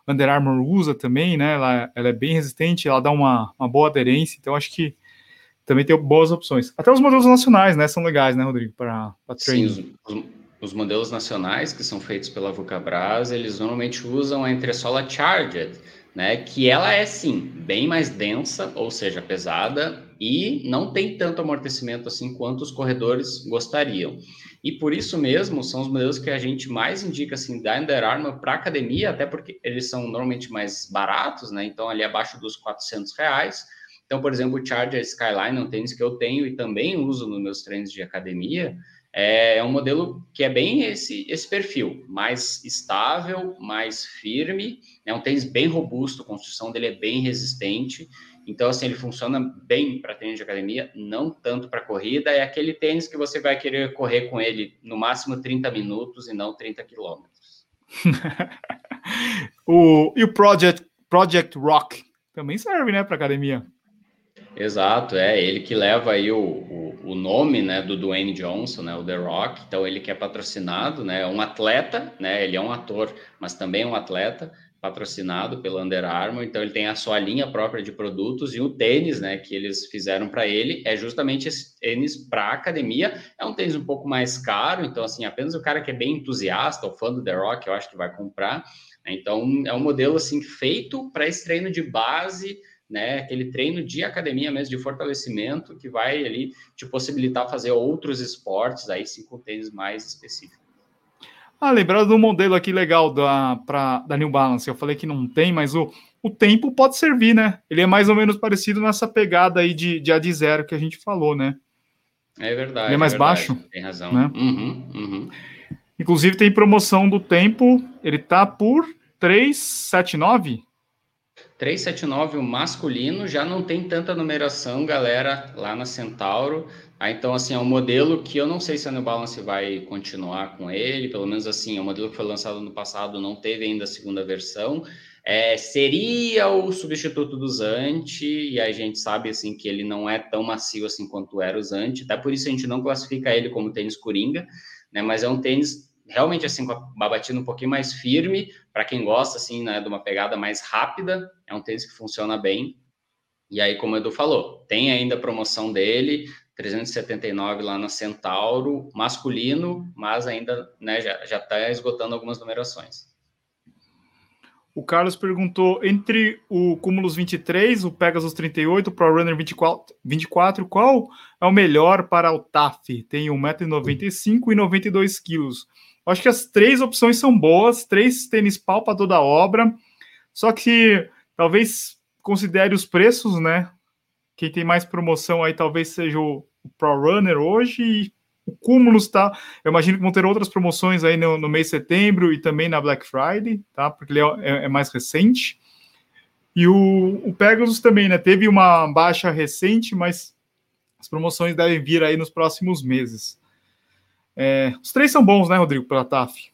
Under Armour usa também, né? Ela, ela é bem resistente, ela dá uma, uma boa aderência, então acho que também tem boas opções. Até os modelos nacionais, né? São legais, né, Rodrigo? Para treino. Sim, os, os, modelos nacionais que são feitos pela Vucabras, eles normalmente usam a entressola Charged, né? Que ela é sim bem mais densa, ou seja, pesada, e não tem tanto amortecimento assim quanto os corredores gostariam. E por isso mesmo são os modelos que a gente mais indica assim da Under Armour para academia, até porque eles são normalmente mais baratos, né? Então ali abaixo dos 400 reais. Então, por exemplo, o Charger Skyline, um tênis que eu tenho e também uso nos meus treinos de academia, é, é um modelo que é bem esse, esse perfil, mais estável, mais firme, é um tênis bem robusto, a construção dele é bem resistente, então assim ele funciona bem para tênis de academia, não tanto para corrida, é aquele tênis que você vai querer correr com ele no máximo 30 minutos e não 30 quilômetros. o, e o Project, Project Rock também serve, né, para academia? Exato, é ele que leva aí o, o, o, nome, né, do Dwayne Johnson, né, o The Rock. Então ele que é patrocinado, né, é um atleta, né, ele é um ator, mas também é um atleta patrocinado pela Under Armour. Então ele tem a sua linha própria de produtos e o tênis, né, que eles fizeram para ele é justamente esse tênis para academia. É um tênis um pouco mais caro, então assim apenas o cara que é bem entusiasta, o fã do The Rock, eu acho que vai comprar. Então é um modelo assim feito para esse treino de base né, aquele treino de academia mesmo, de fortalecimento, que vai ali te possibilitar fazer outros esportes, aí sim com tênis mais específicos. Ah, lembrando do modelo aqui legal da, pra, da New Balance, eu falei que não tem, mas o, o tempo pode servir, né? Ele é mais ou menos parecido nessa pegada aí de, de AD zero que a gente falou, né? É verdade. Ele é mais é baixo. Tem razão. Né? Uhum, uhum. Inclusive tem promoção do tempo, ele tá por 379? 379, o masculino, já não tem tanta numeração, galera, lá na Centauro. Então, assim, é um modelo que eu não sei se a New Balance vai continuar com ele, pelo menos assim, é um modelo que foi lançado no passado, não teve ainda a segunda versão. É, seria o substituto do Zante, e a gente sabe assim que ele não é tão macio assim quanto era o Zante, até por isso a gente não classifica ele como tênis coringa, né? Mas é um tênis realmente assim com a batida um pouquinho mais firme, para quem gosta assim, né, de uma pegada mais rápida, é um tênis que funciona bem. E aí, como o Edu falou, tem ainda a promoção dele, 379 lá na Centauro, masculino, mas ainda né, já está esgotando algumas numerações. O Carlos perguntou: entre o Cumulus 23, o Pegasus 38, o ProRunner 24, 24, qual é o melhor para o TAF? Tem 1,95m e 92 kg. Acho que as três opções são boas, três tênis pau para toda a obra, só que talvez considere os preços, né? Quem tem mais promoção aí talvez seja o, Pro Runner hoje e o Cumulus, tá? Eu imagino que vão ter outras promoções aí no, no mês de setembro e também na Black Friday, tá? Porque ele é, é, é mais recente. E o, o Pegasus também, né? Teve uma baixa recente, mas as promoções devem vir aí nos próximos meses. É, os três são bons, né, Rodrigo, para a TAF?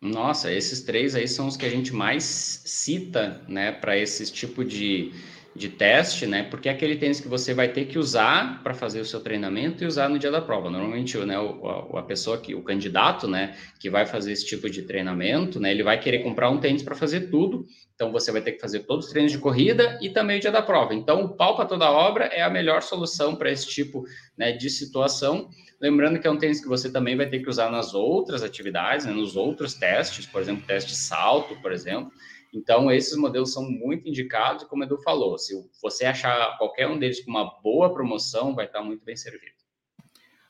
Nossa, esses três aí são os que a gente mais cita, né, para esse tipo de, de teste, né, porque é aquele tênis que você vai ter que usar para fazer o seu treinamento e usar no dia da prova. Normalmente, né, o, a pessoa que, o candidato, né, que vai fazer esse tipo de treinamento, né, ele vai querer comprar um tênis para fazer tudo. Então, você vai ter que fazer todos os treinos de corrida e também o dia da prova. Então, o pau para toda obra é a melhor solução para esse tipo, né, de situação. Lembrando que é um tênis que você também vai ter que usar nas outras atividades, né, nos outros testes, por exemplo, teste salto, por exemplo. Então, esses modelos são muito indicados, como o Edu falou, se você achar qualquer um deles com uma boa promoção, vai estar muito bem servido.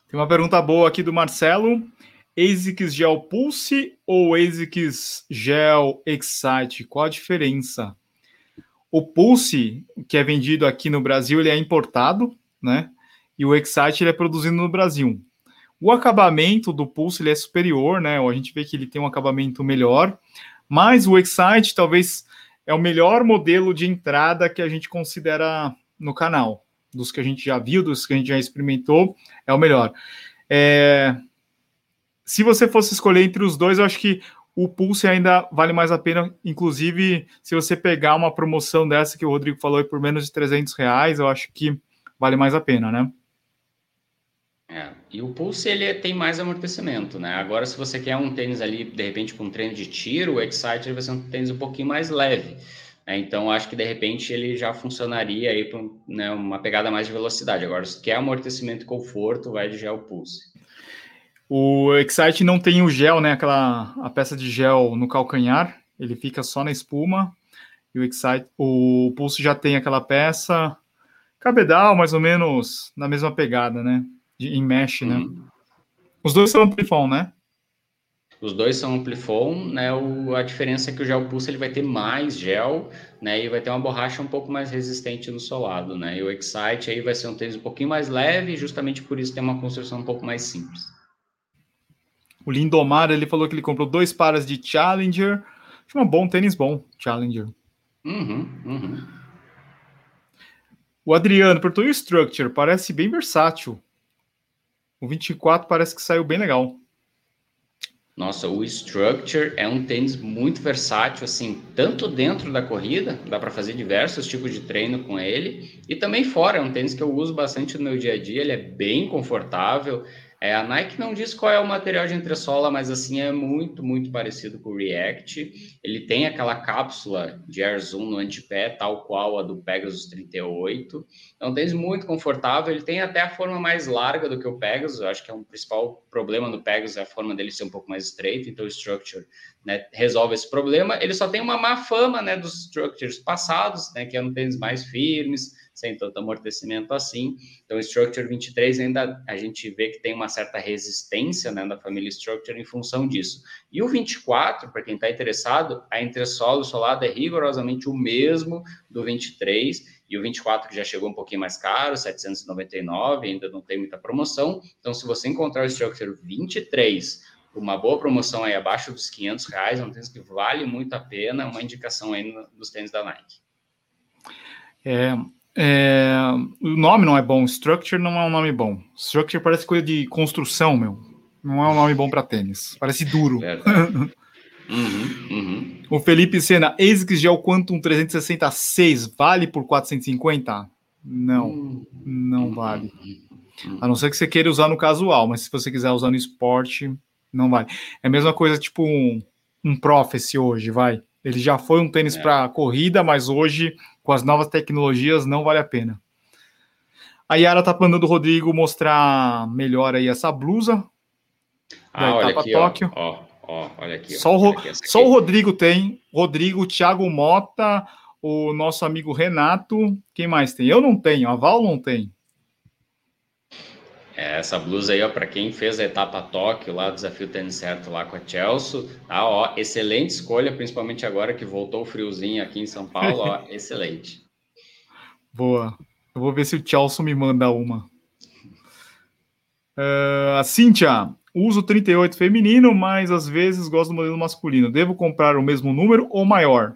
Tem uma pergunta boa aqui do Marcelo. ASICS Gel Pulse ou ASICS Gel Excite? Qual a diferença? O Pulse, que é vendido aqui no Brasil, ele é importado, né? E o Excite ele é produzido no Brasil. O acabamento do Pulse ele é superior, né? A gente vê que ele tem um acabamento melhor, mas o Excite talvez é o melhor modelo de entrada que a gente considera no canal. Dos que a gente já viu, dos que a gente já experimentou, é o melhor. É, se você fosse escolher entre os dois, eu acho que o Pulse ainda vale mais a pena, inclusive se você pegar uma promoção dessa que o Rodrigo falou por menos de 300 reais, eu acho que vale mais a pena, né? É, e o Pulse ele tem mais amortecimento, né? Agora, se você quer um tênis ali, de repente, com um treino de tiro, o Excite vai ser um tênis um pouquinho mais leve. Né? Então, acho que de repente ele já funcionaria aí para né, uma pegada mais de velocidade. Agora, se quer amortecimento e conforto, vai de gel Pulse. O Excite não tem o gel, né? Aquela a peça de gel no calcanhar, ele fica só na espuma. E o Excite, o Pulse já tem aquela peça cabedal, mais ou menos na mesma pegada, né? De, em mesh, né? Uhum. Os dois são Amplifon, né? Os dois são Amplifon, né? O, a diferença é que o gel Pulse ele vai ter mais gel, né? E vai ter uma borracha um pouco mais resistente no solado, né? E o Excite aí vai ser um tênis um pouquinho mais leve, justamente por isso tem uma construção um pouco mais simples. O Lindomar, ele falou que ele comprou dois pares de Challenger. Acho um bom tênis bom, Challenger. Uhum, uhum. O Adriano perguntou, o Structure? Parece bem versátil. O 24 parece que saiu bem legal. Nossa, o Structure é um tênis muito versátil, assim, tanto dentro da corrida, dá para fazer diversos tipos de treino com ele, e também fora, é um tênis que eu uso bastante no meu dia a dia, ele é bem confortável, é, a Nike não diz qual é o material de entressola, mas assim é muito, muito parecido com o React. Ele tem aquela cápsula de Air Zoom no antepé, tal qual a do Pegasus 38. É um tênis muito confortável. Ele tem até a forma mais larga do que o Pegasus. Eu acho que é um principal problema do Pegasus é a forma dele ser um pouco mais estreita. Então o Structure né, resolve esse problema. Ele só tem uma má fama né, dos Structures passados, né, que eram tênis mais firmes sem tanto amortecimento assim. Então, Structure 23 ainda a gente vê que tem uma certa resistência né, da família Structure em função disso. E o 24, para quem está interessado, a entressola e o solado é rigorosamente o mesmo do 23, e o 24 que já chegou um pouquinho mais caro, 799, ainda não tem muita promoção. Então, se você encontrar o Structure 23 uma boa promoção aí abaixo dos 500 reais, é um tênis que vale muito a pena, uma indicação aí nos tênis da Nike. É, é, o nome não é bom, Structure não é um nome bom. Structure parece coisa de construção, meu. Não é um nome bom para tênis. Parece duro. uhum, uhum. O Felipe Sena, ASICS Gel Quantum 366 vale por 450? Não, uhum. não vale. Uhum. A não ser que você queira usar no casual, mas se você quiser usar no esporte, não vale. É a mesma coisa tipo um, um Prophecy hoje, vai. Ele já foi um tênis é. para corrida, mas hoje com as novas tecnologias não vale a pena. A Yara tá mandando o Rodrigo mostrar melhor aí essa blusa. Ah, olha aqui, Tóquio. Ó, ó, olha aqui. Só, ó, o, só o Rodrigo tem. Rodrigo, Thiago Mota, o nosso amigo Renato. Quem mais tem? Eu não tenho, a Val não tem. É, essa blusa aí, ó, para quem fez a etapa Tóquio lá, desafio tênis certo lá com a Chelsea, tá, ó, excelente escolha, principalmente agora que voltou o friozinho aqui em São Paulo, ó, excelente. Boa. Eu vou ver se o Chelsea me manda uma. Uh, a Cíntia, uso 38 feminino, mas às vezes gosto do modelo masculino. Devo comprar o mesmo número ou maior?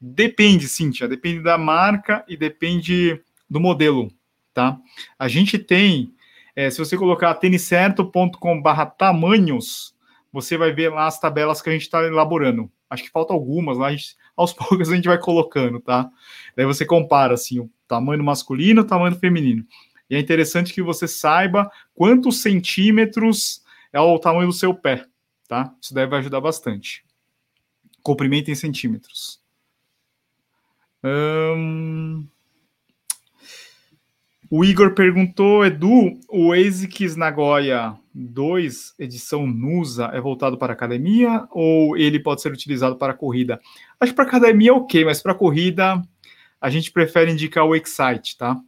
Depende, Cíntia, depende da marca e depende do modelo, tá? A gente tem é, se você colocar têniscerto.com/barra tamanhos, você vai ver lá as tabelas que a gente está elaborando. Acho que falta algumas lá, gente, aos poucos a gente vai colocando, tá? Daí você compara assim o tamanho masculino, o tamanho feminino. E é interessante que você saiba quantos centímetros é o tamanho do seu pé, tá? Isso deve ajudar bastante. Comprimento em centímetros. Hum... O Igor perguntou, Edu, o ASICS Nagoya 2, edição NUSA, é voltado para academia ou ele pode ser utilizado para corrida? Acho que para academia é ok, mas para corrida a gente prefere indicar o Excite, tá?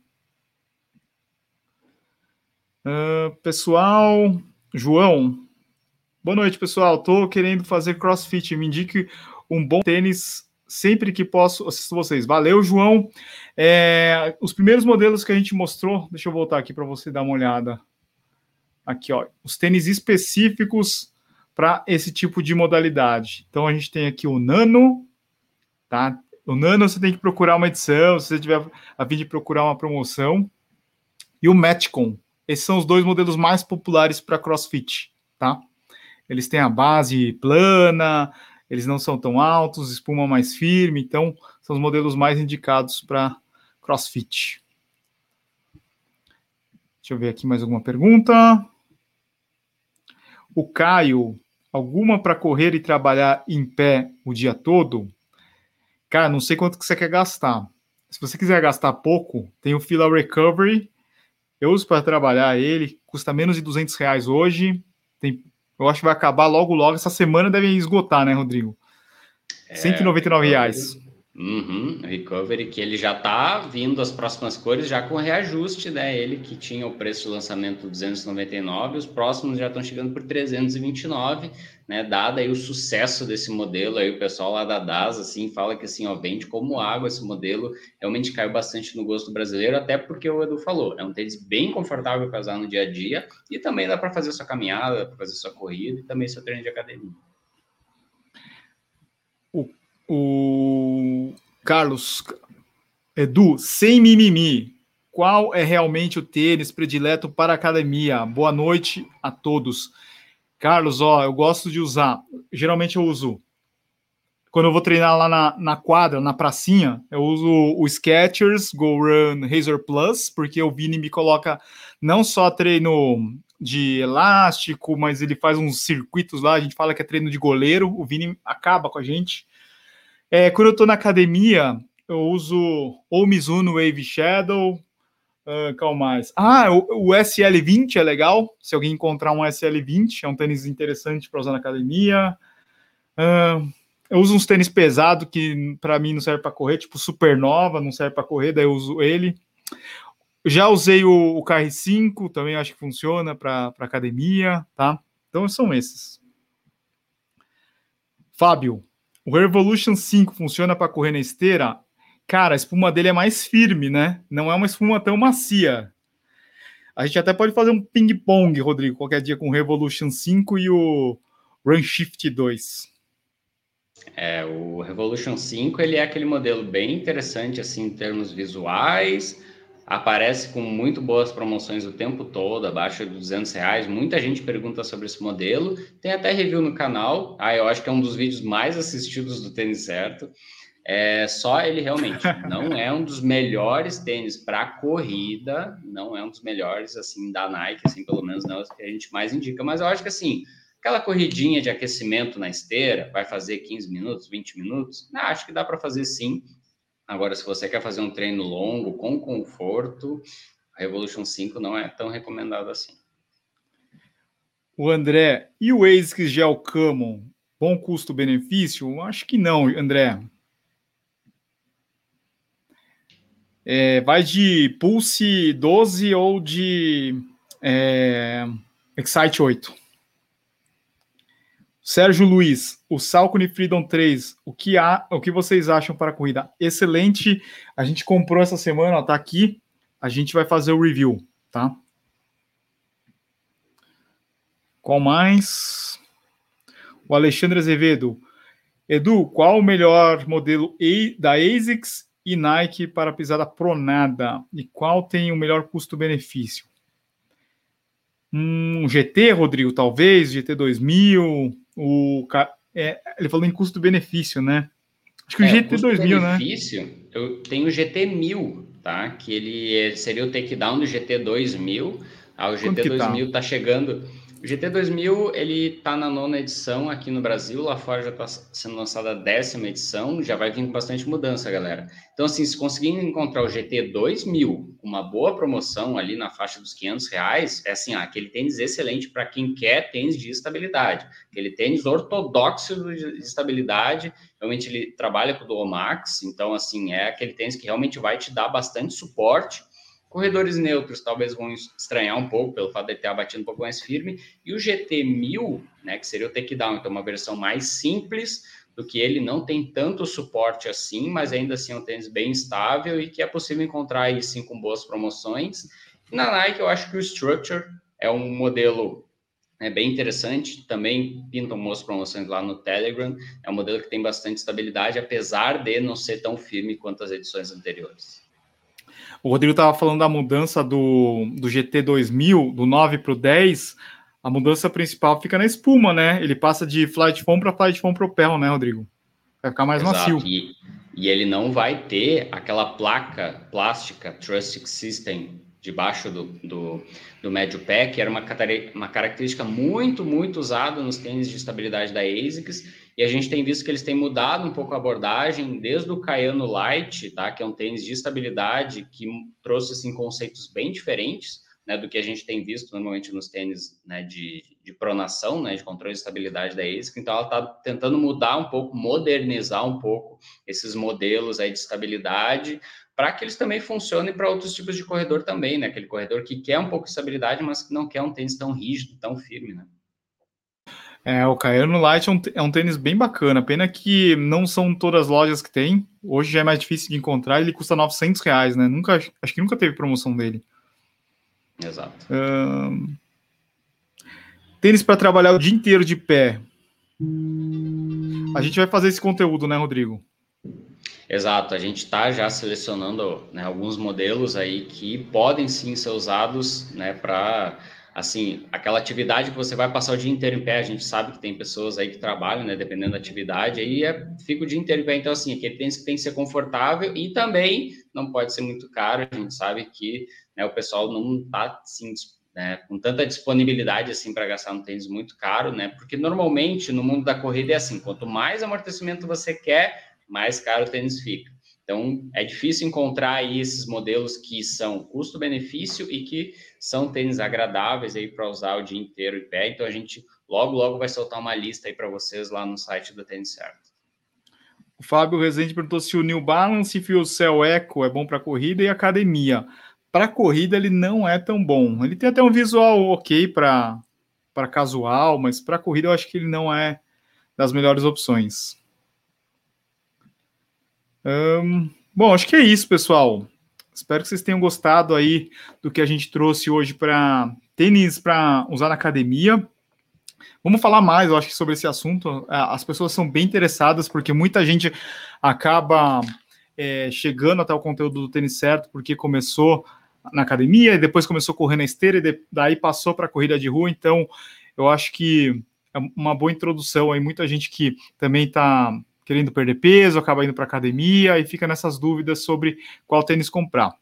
Uh, pessoal, João, boa noite, pessoal. Estou querendo fazer crossfit. Me indique um bom tênis sempre que posso. Assisto vocês. Valeu, João. É, os primeiros modelos que a gente mostrou, deixa eu voltar aqui para você dar uma olhada. Aqui, ó, os tênis específicos para esse tipo de modalidade. Então a gente tem aqui o Nano, tá? O Nano você tem que procurar uma edição, se você tiver a fim de procurar uma promoção. E o Metcon, esses são os dois modelos mais populares para CrossFit, tá? Eles têm a base plana, eles não são tão altos, espuma mais firme, então são os modelos mais indicados para CrossFit. Deixa eu ver aqui mais alguma pergunta. O Caio, alguma para correr e trabalhar em pé o dia todo? Cara, não sei quanto que você quer gastar. Se você quiser gastar pouco, tem o Fila Recovery, eu uso para trabalhar ele, custa menos de 200 reais hoje. Tem, eu acho que vai acabar logo, logo. Essa semana deve esgotar, né, Rodrigo? É, 199 reais. Uhum, recovery, que ele já está vindo as próximas cores, já com reajuste, né? Ele que tinha o preço de lançamento 299, os próximos já estão chegando por 329, né? Dado aí o sucesso desse modelo, aí o pessoal lá da DAS, assim, fala que assim, ó, vende como água esse modelo, realmente caiu bastante no gosto brasileiro, até porque o Edu falou, é um tênis bem confortável para usar no dia a dia e também dá para fazer sua caminhada, para fazer sua corrida e também seu treino de academia. O Carlos, Edu, sem mimimi, qual é realmente o tênis predileto para academia? Boa noite a todos. Carlos, ó, eu gosto de usar, geralmente eu uso, quando eu vou treinar lá na, na quadra, na pracinha, eu uso o Skechers Go Run Razor Plus, porque o Vini me coloca não só treino de elástico, mas ele faz uns circuitos lá, a gente fala que é treino de goleiro, o Vini acaba com a gente. É, quando eu estou na academia, eu uso ou Mizuno Wave Shadow, uh, qual mais? Ah, o, o, SL20 é legal, se alguém encontrar um SL20, é um tênis interessante para usar na academia. Uh, eu uso uns tênis pesados que para mim não serve para correr, tipo Supernova, não serve para correr, daí eu uso ele. Já usei o, o KR5, também acho que funciona para academia, tá? Então são esses. Fábio, o Revolution 5 funciona para correr na esteira? Cara, a espuma dele é mais firme, né? Não é uma espuma tão macia. A gente até pode fazer um ping-pong, Rodrigo, qualquer dia com o Revolution 5 e o Run Shift 2. É, o Revolution 5 ele é aquele modelo bem interessante assim em termos visuais, aparece com muito boas promoções o tempo todo, abaixo de 200 reais. Muita gente pergunta sobre esse modelo. Tem até review no canal. Ah, eu acho que é um dos vídeos mais assistidos do tênis certo. É só ele realmente não é um dos melhores tênis para corrida, não é um dos melhores assim da Nike, assim pelo menos não é o que a gente mais indica. Mas eu acho que assim aquela corridinha de aquecimento na esteira vai fazer 15 minutos, 20 minutos. Não, acho que dá para fazer sim. Agora, se você quer fazer um treino longo, com conforto, a Revolution 5 não é tão recomendado assim. O André, e o ASICS Gel Camon, bom custo-benefício? Acho que não, André. É, vai de Pulse 12 ou de é, Excite 8. Sérgio Luiz, o Salcone Freedom 3, o que, há, o que vocês acham para a corrida? Excelente. A gente comprou essa semana, ó, tá aqui. A gente vai fazer o review, tá? Qual mais? O Alexandre Azevedo. Edu, qual o melhor modelo da ASICS e Nike para pisada pronada? E qual tem o melhor custo-benefício? Um GT, Rodrigo, talvez, GT 2000, o é, ele falou em custo-benefício, né? Acho que o é, GT 2000, né? Eu tenho o GT 1000, tá? Que ele é, seria o takedown do GT 2000. Ah, o GT 2000 tá? tá chegando. O GT 2000 ele está na nona edição aqui no Brasil, lá fora já está sendo lançada a décima edição, já vai vir com bastante mudança, galera. Então, assim, se conseguirem encontrar o GT 2000 com uma boa promoção ali na faixa dos 500 reais, é assim, ah, aquele tênis excelente para quem quer tênis de estabilidade, aquele tênis ortodoxo de estabilidade, realmente ele trabalha com o Dual Max, então, assim, é aquele tênis que realmente vai te dar bastante suporte Corredores neutros talvez vão estranhar um pouco pelo fato de ter abatido um pouco mais firme. E o GT 1000, né, que seria o takedown, então uma versão mais simples do que ele, não tem tanto suporte assim, mas ainda assim é um tênis bem estável e que é possível encontrar aí sim com boas promoções. Na Nike eu acho que o Structure é um modelo é bem interessante, também pintam boas promoções lá no Telegram. É um modelo que tem bastante estabilidade, apesar de não ser tão firme quanto as edições anteriores. O Rodrigo estava falando da mudança do, do GT 2000, do 9 para o 10. A mudança principal fica na espuma, né? Ele passa de flight foam para flight foam propel, né, Rodrigo? Vai ficar mais Exato. macio. E, e ele não vai ter aquela placa plástica Trustic System debaixo do, do, do médio pé, que era uma, uma característica muito, muito usada nos tênis de estabilidade da ASICS, e a gente tem visto que eles têm mudado um pouco a abordagem, desde o Cayano Light, tá, que é um tênis de estabilidade, que trouxe assim, conceitos bem diferentes, né, do que a gente tem visto normalmente nos tênis né, de, de pronação, né, de controle de estabilidade da ASIC. Então, ela está tentando mudar um pouco, modernizar um pouco esses modelos aí de estabilidade, para que eles também funcionem para outros tipos de corredor também, né? Aquele corredor que quer um pouco de estabilidade, mas que não quer um tênis tão rígido, tão firme, né? É, o Cayano Light é um, é um, tênis bem bacana. Pena que não são todas as lojas que tem. Hoje já é mais difícil de encontrar. Ele custa 900 reais, né? Nunca, acho que nunca teve promoção dele. Exato. tênis para trabalhar o dia inteiro de pé. A gente vai fazer esse conteúdo, né, Rodrigo? Exato, a gente está já selecionando né, alguns modelos aí que podem sim ser usados né, para assim, aquela atividade que você vai passar o dia inteiro em pé, a gente sabe que tem pessoas aí que trabalham, né, dependendo da atividade, aí é, fica o dia inteiro em pé, então assim, aquele tênis que tem que ser confortável e também não pode ser muito caro, a gente sabe que né, o pessoal não está assim, né, com tanta disponibilidade assim para gastar um tênis muito caro, né? Porque normalmente no mundo da corrida é assim, quanto mais amortecimento você quer, mais caro o tênis fica. Então, é difícil encontrar aí esses modelos que são custo-benefício e que são tênis agradáveis aí para usar o dia inteiro em pé. Então, a gente logo, logo vai soltar uma lista aí para vocês lá no site do Tênis Certo. O Fábio Rezende perguntou se o New Balance Fuel Cell Eco é bom para corrida e academia. Para corrida, ele não é tão bom. Ele tem até um visual ok para casual, mas para corrida eu acho que ele não é das melhores opções. Um, bom, acho que é isso, pessoal. Espero que vocês tenham gostado aí do que a gente trouxe hoje para tênis para usar na academia. Vamos falar mais, eu acho, sobre esse assunto. As pessoas são bem interessadas, porque muita gente acaba é, chegando até o conteúdo do tênis certo, porque começou na academia e depois começou a correr na esteira e daí passou para a corrida de rua. Então, eu acho que é uma boa introdução aí. Muita gente que também está querendo perder peso, acaba indo para academia e fica nessas dúvidas sobre qual tênis comprar.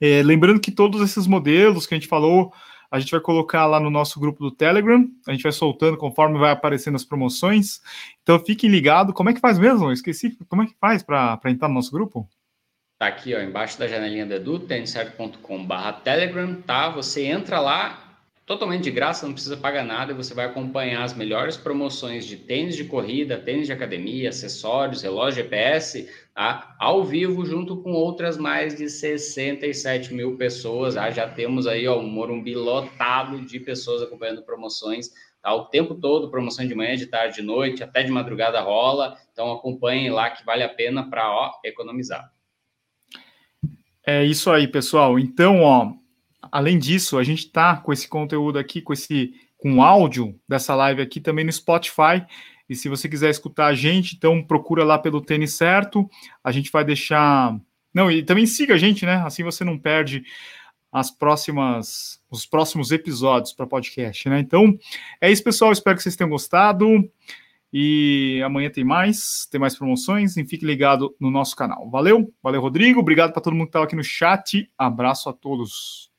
É, lembrando que todos esses modelos que a gente falou, a gente vai colocar lá no nosso grupo do Telegram, a gente vai soltando conforme vai aparecendo as promoções. Então fiquem ligados. Como é que faz mesmo? Eu esqueci. Como é que faz para entrar no nosso grupo? Tá aqui, ó, embaixo da janelinha do Edu, têniscerto.com/telegram, tá? Você entra lá, totalmente de graça, não precisa pagar nada, e você vai acompanhar as melhores promoções de tênis de corrida, tênis de academia, acessórios, relógio GPS, tá? ao vivo, junto com outras mais de 67 mil pessoas. Tá? Já temos aí ó, um Morumbi lotado de pessoas acompanhando promoções tá? o tempo todo, promoção de manhã, de tarde, de noite, até de madrugada rola. Então acompanhem lá que vale a pena para economizar. É isso aí, pessoal. Então, ó, além disso, a gente está com esse conteúdo aqui, com esse com áudio dessa live aqui também no Spotify. E se você quiser escutar a gente, então procura lá pelo Tênis Certo. A gente vai deixar. Não, e também siga a gente, né? Assim você não perde as próximas os próximos episódios para podcast, né? Então, é isso, pessoal. Espero que vocês tenham gostado. E amanhã tem mais, tem mais promoções. E fique ligado no nosso canal. Valeu, valeu, Rodrigo. Obrigado para todo mundo que estava aqui no chat. Abraço a todos.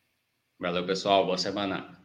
Valeu, pessoal. Boa semana.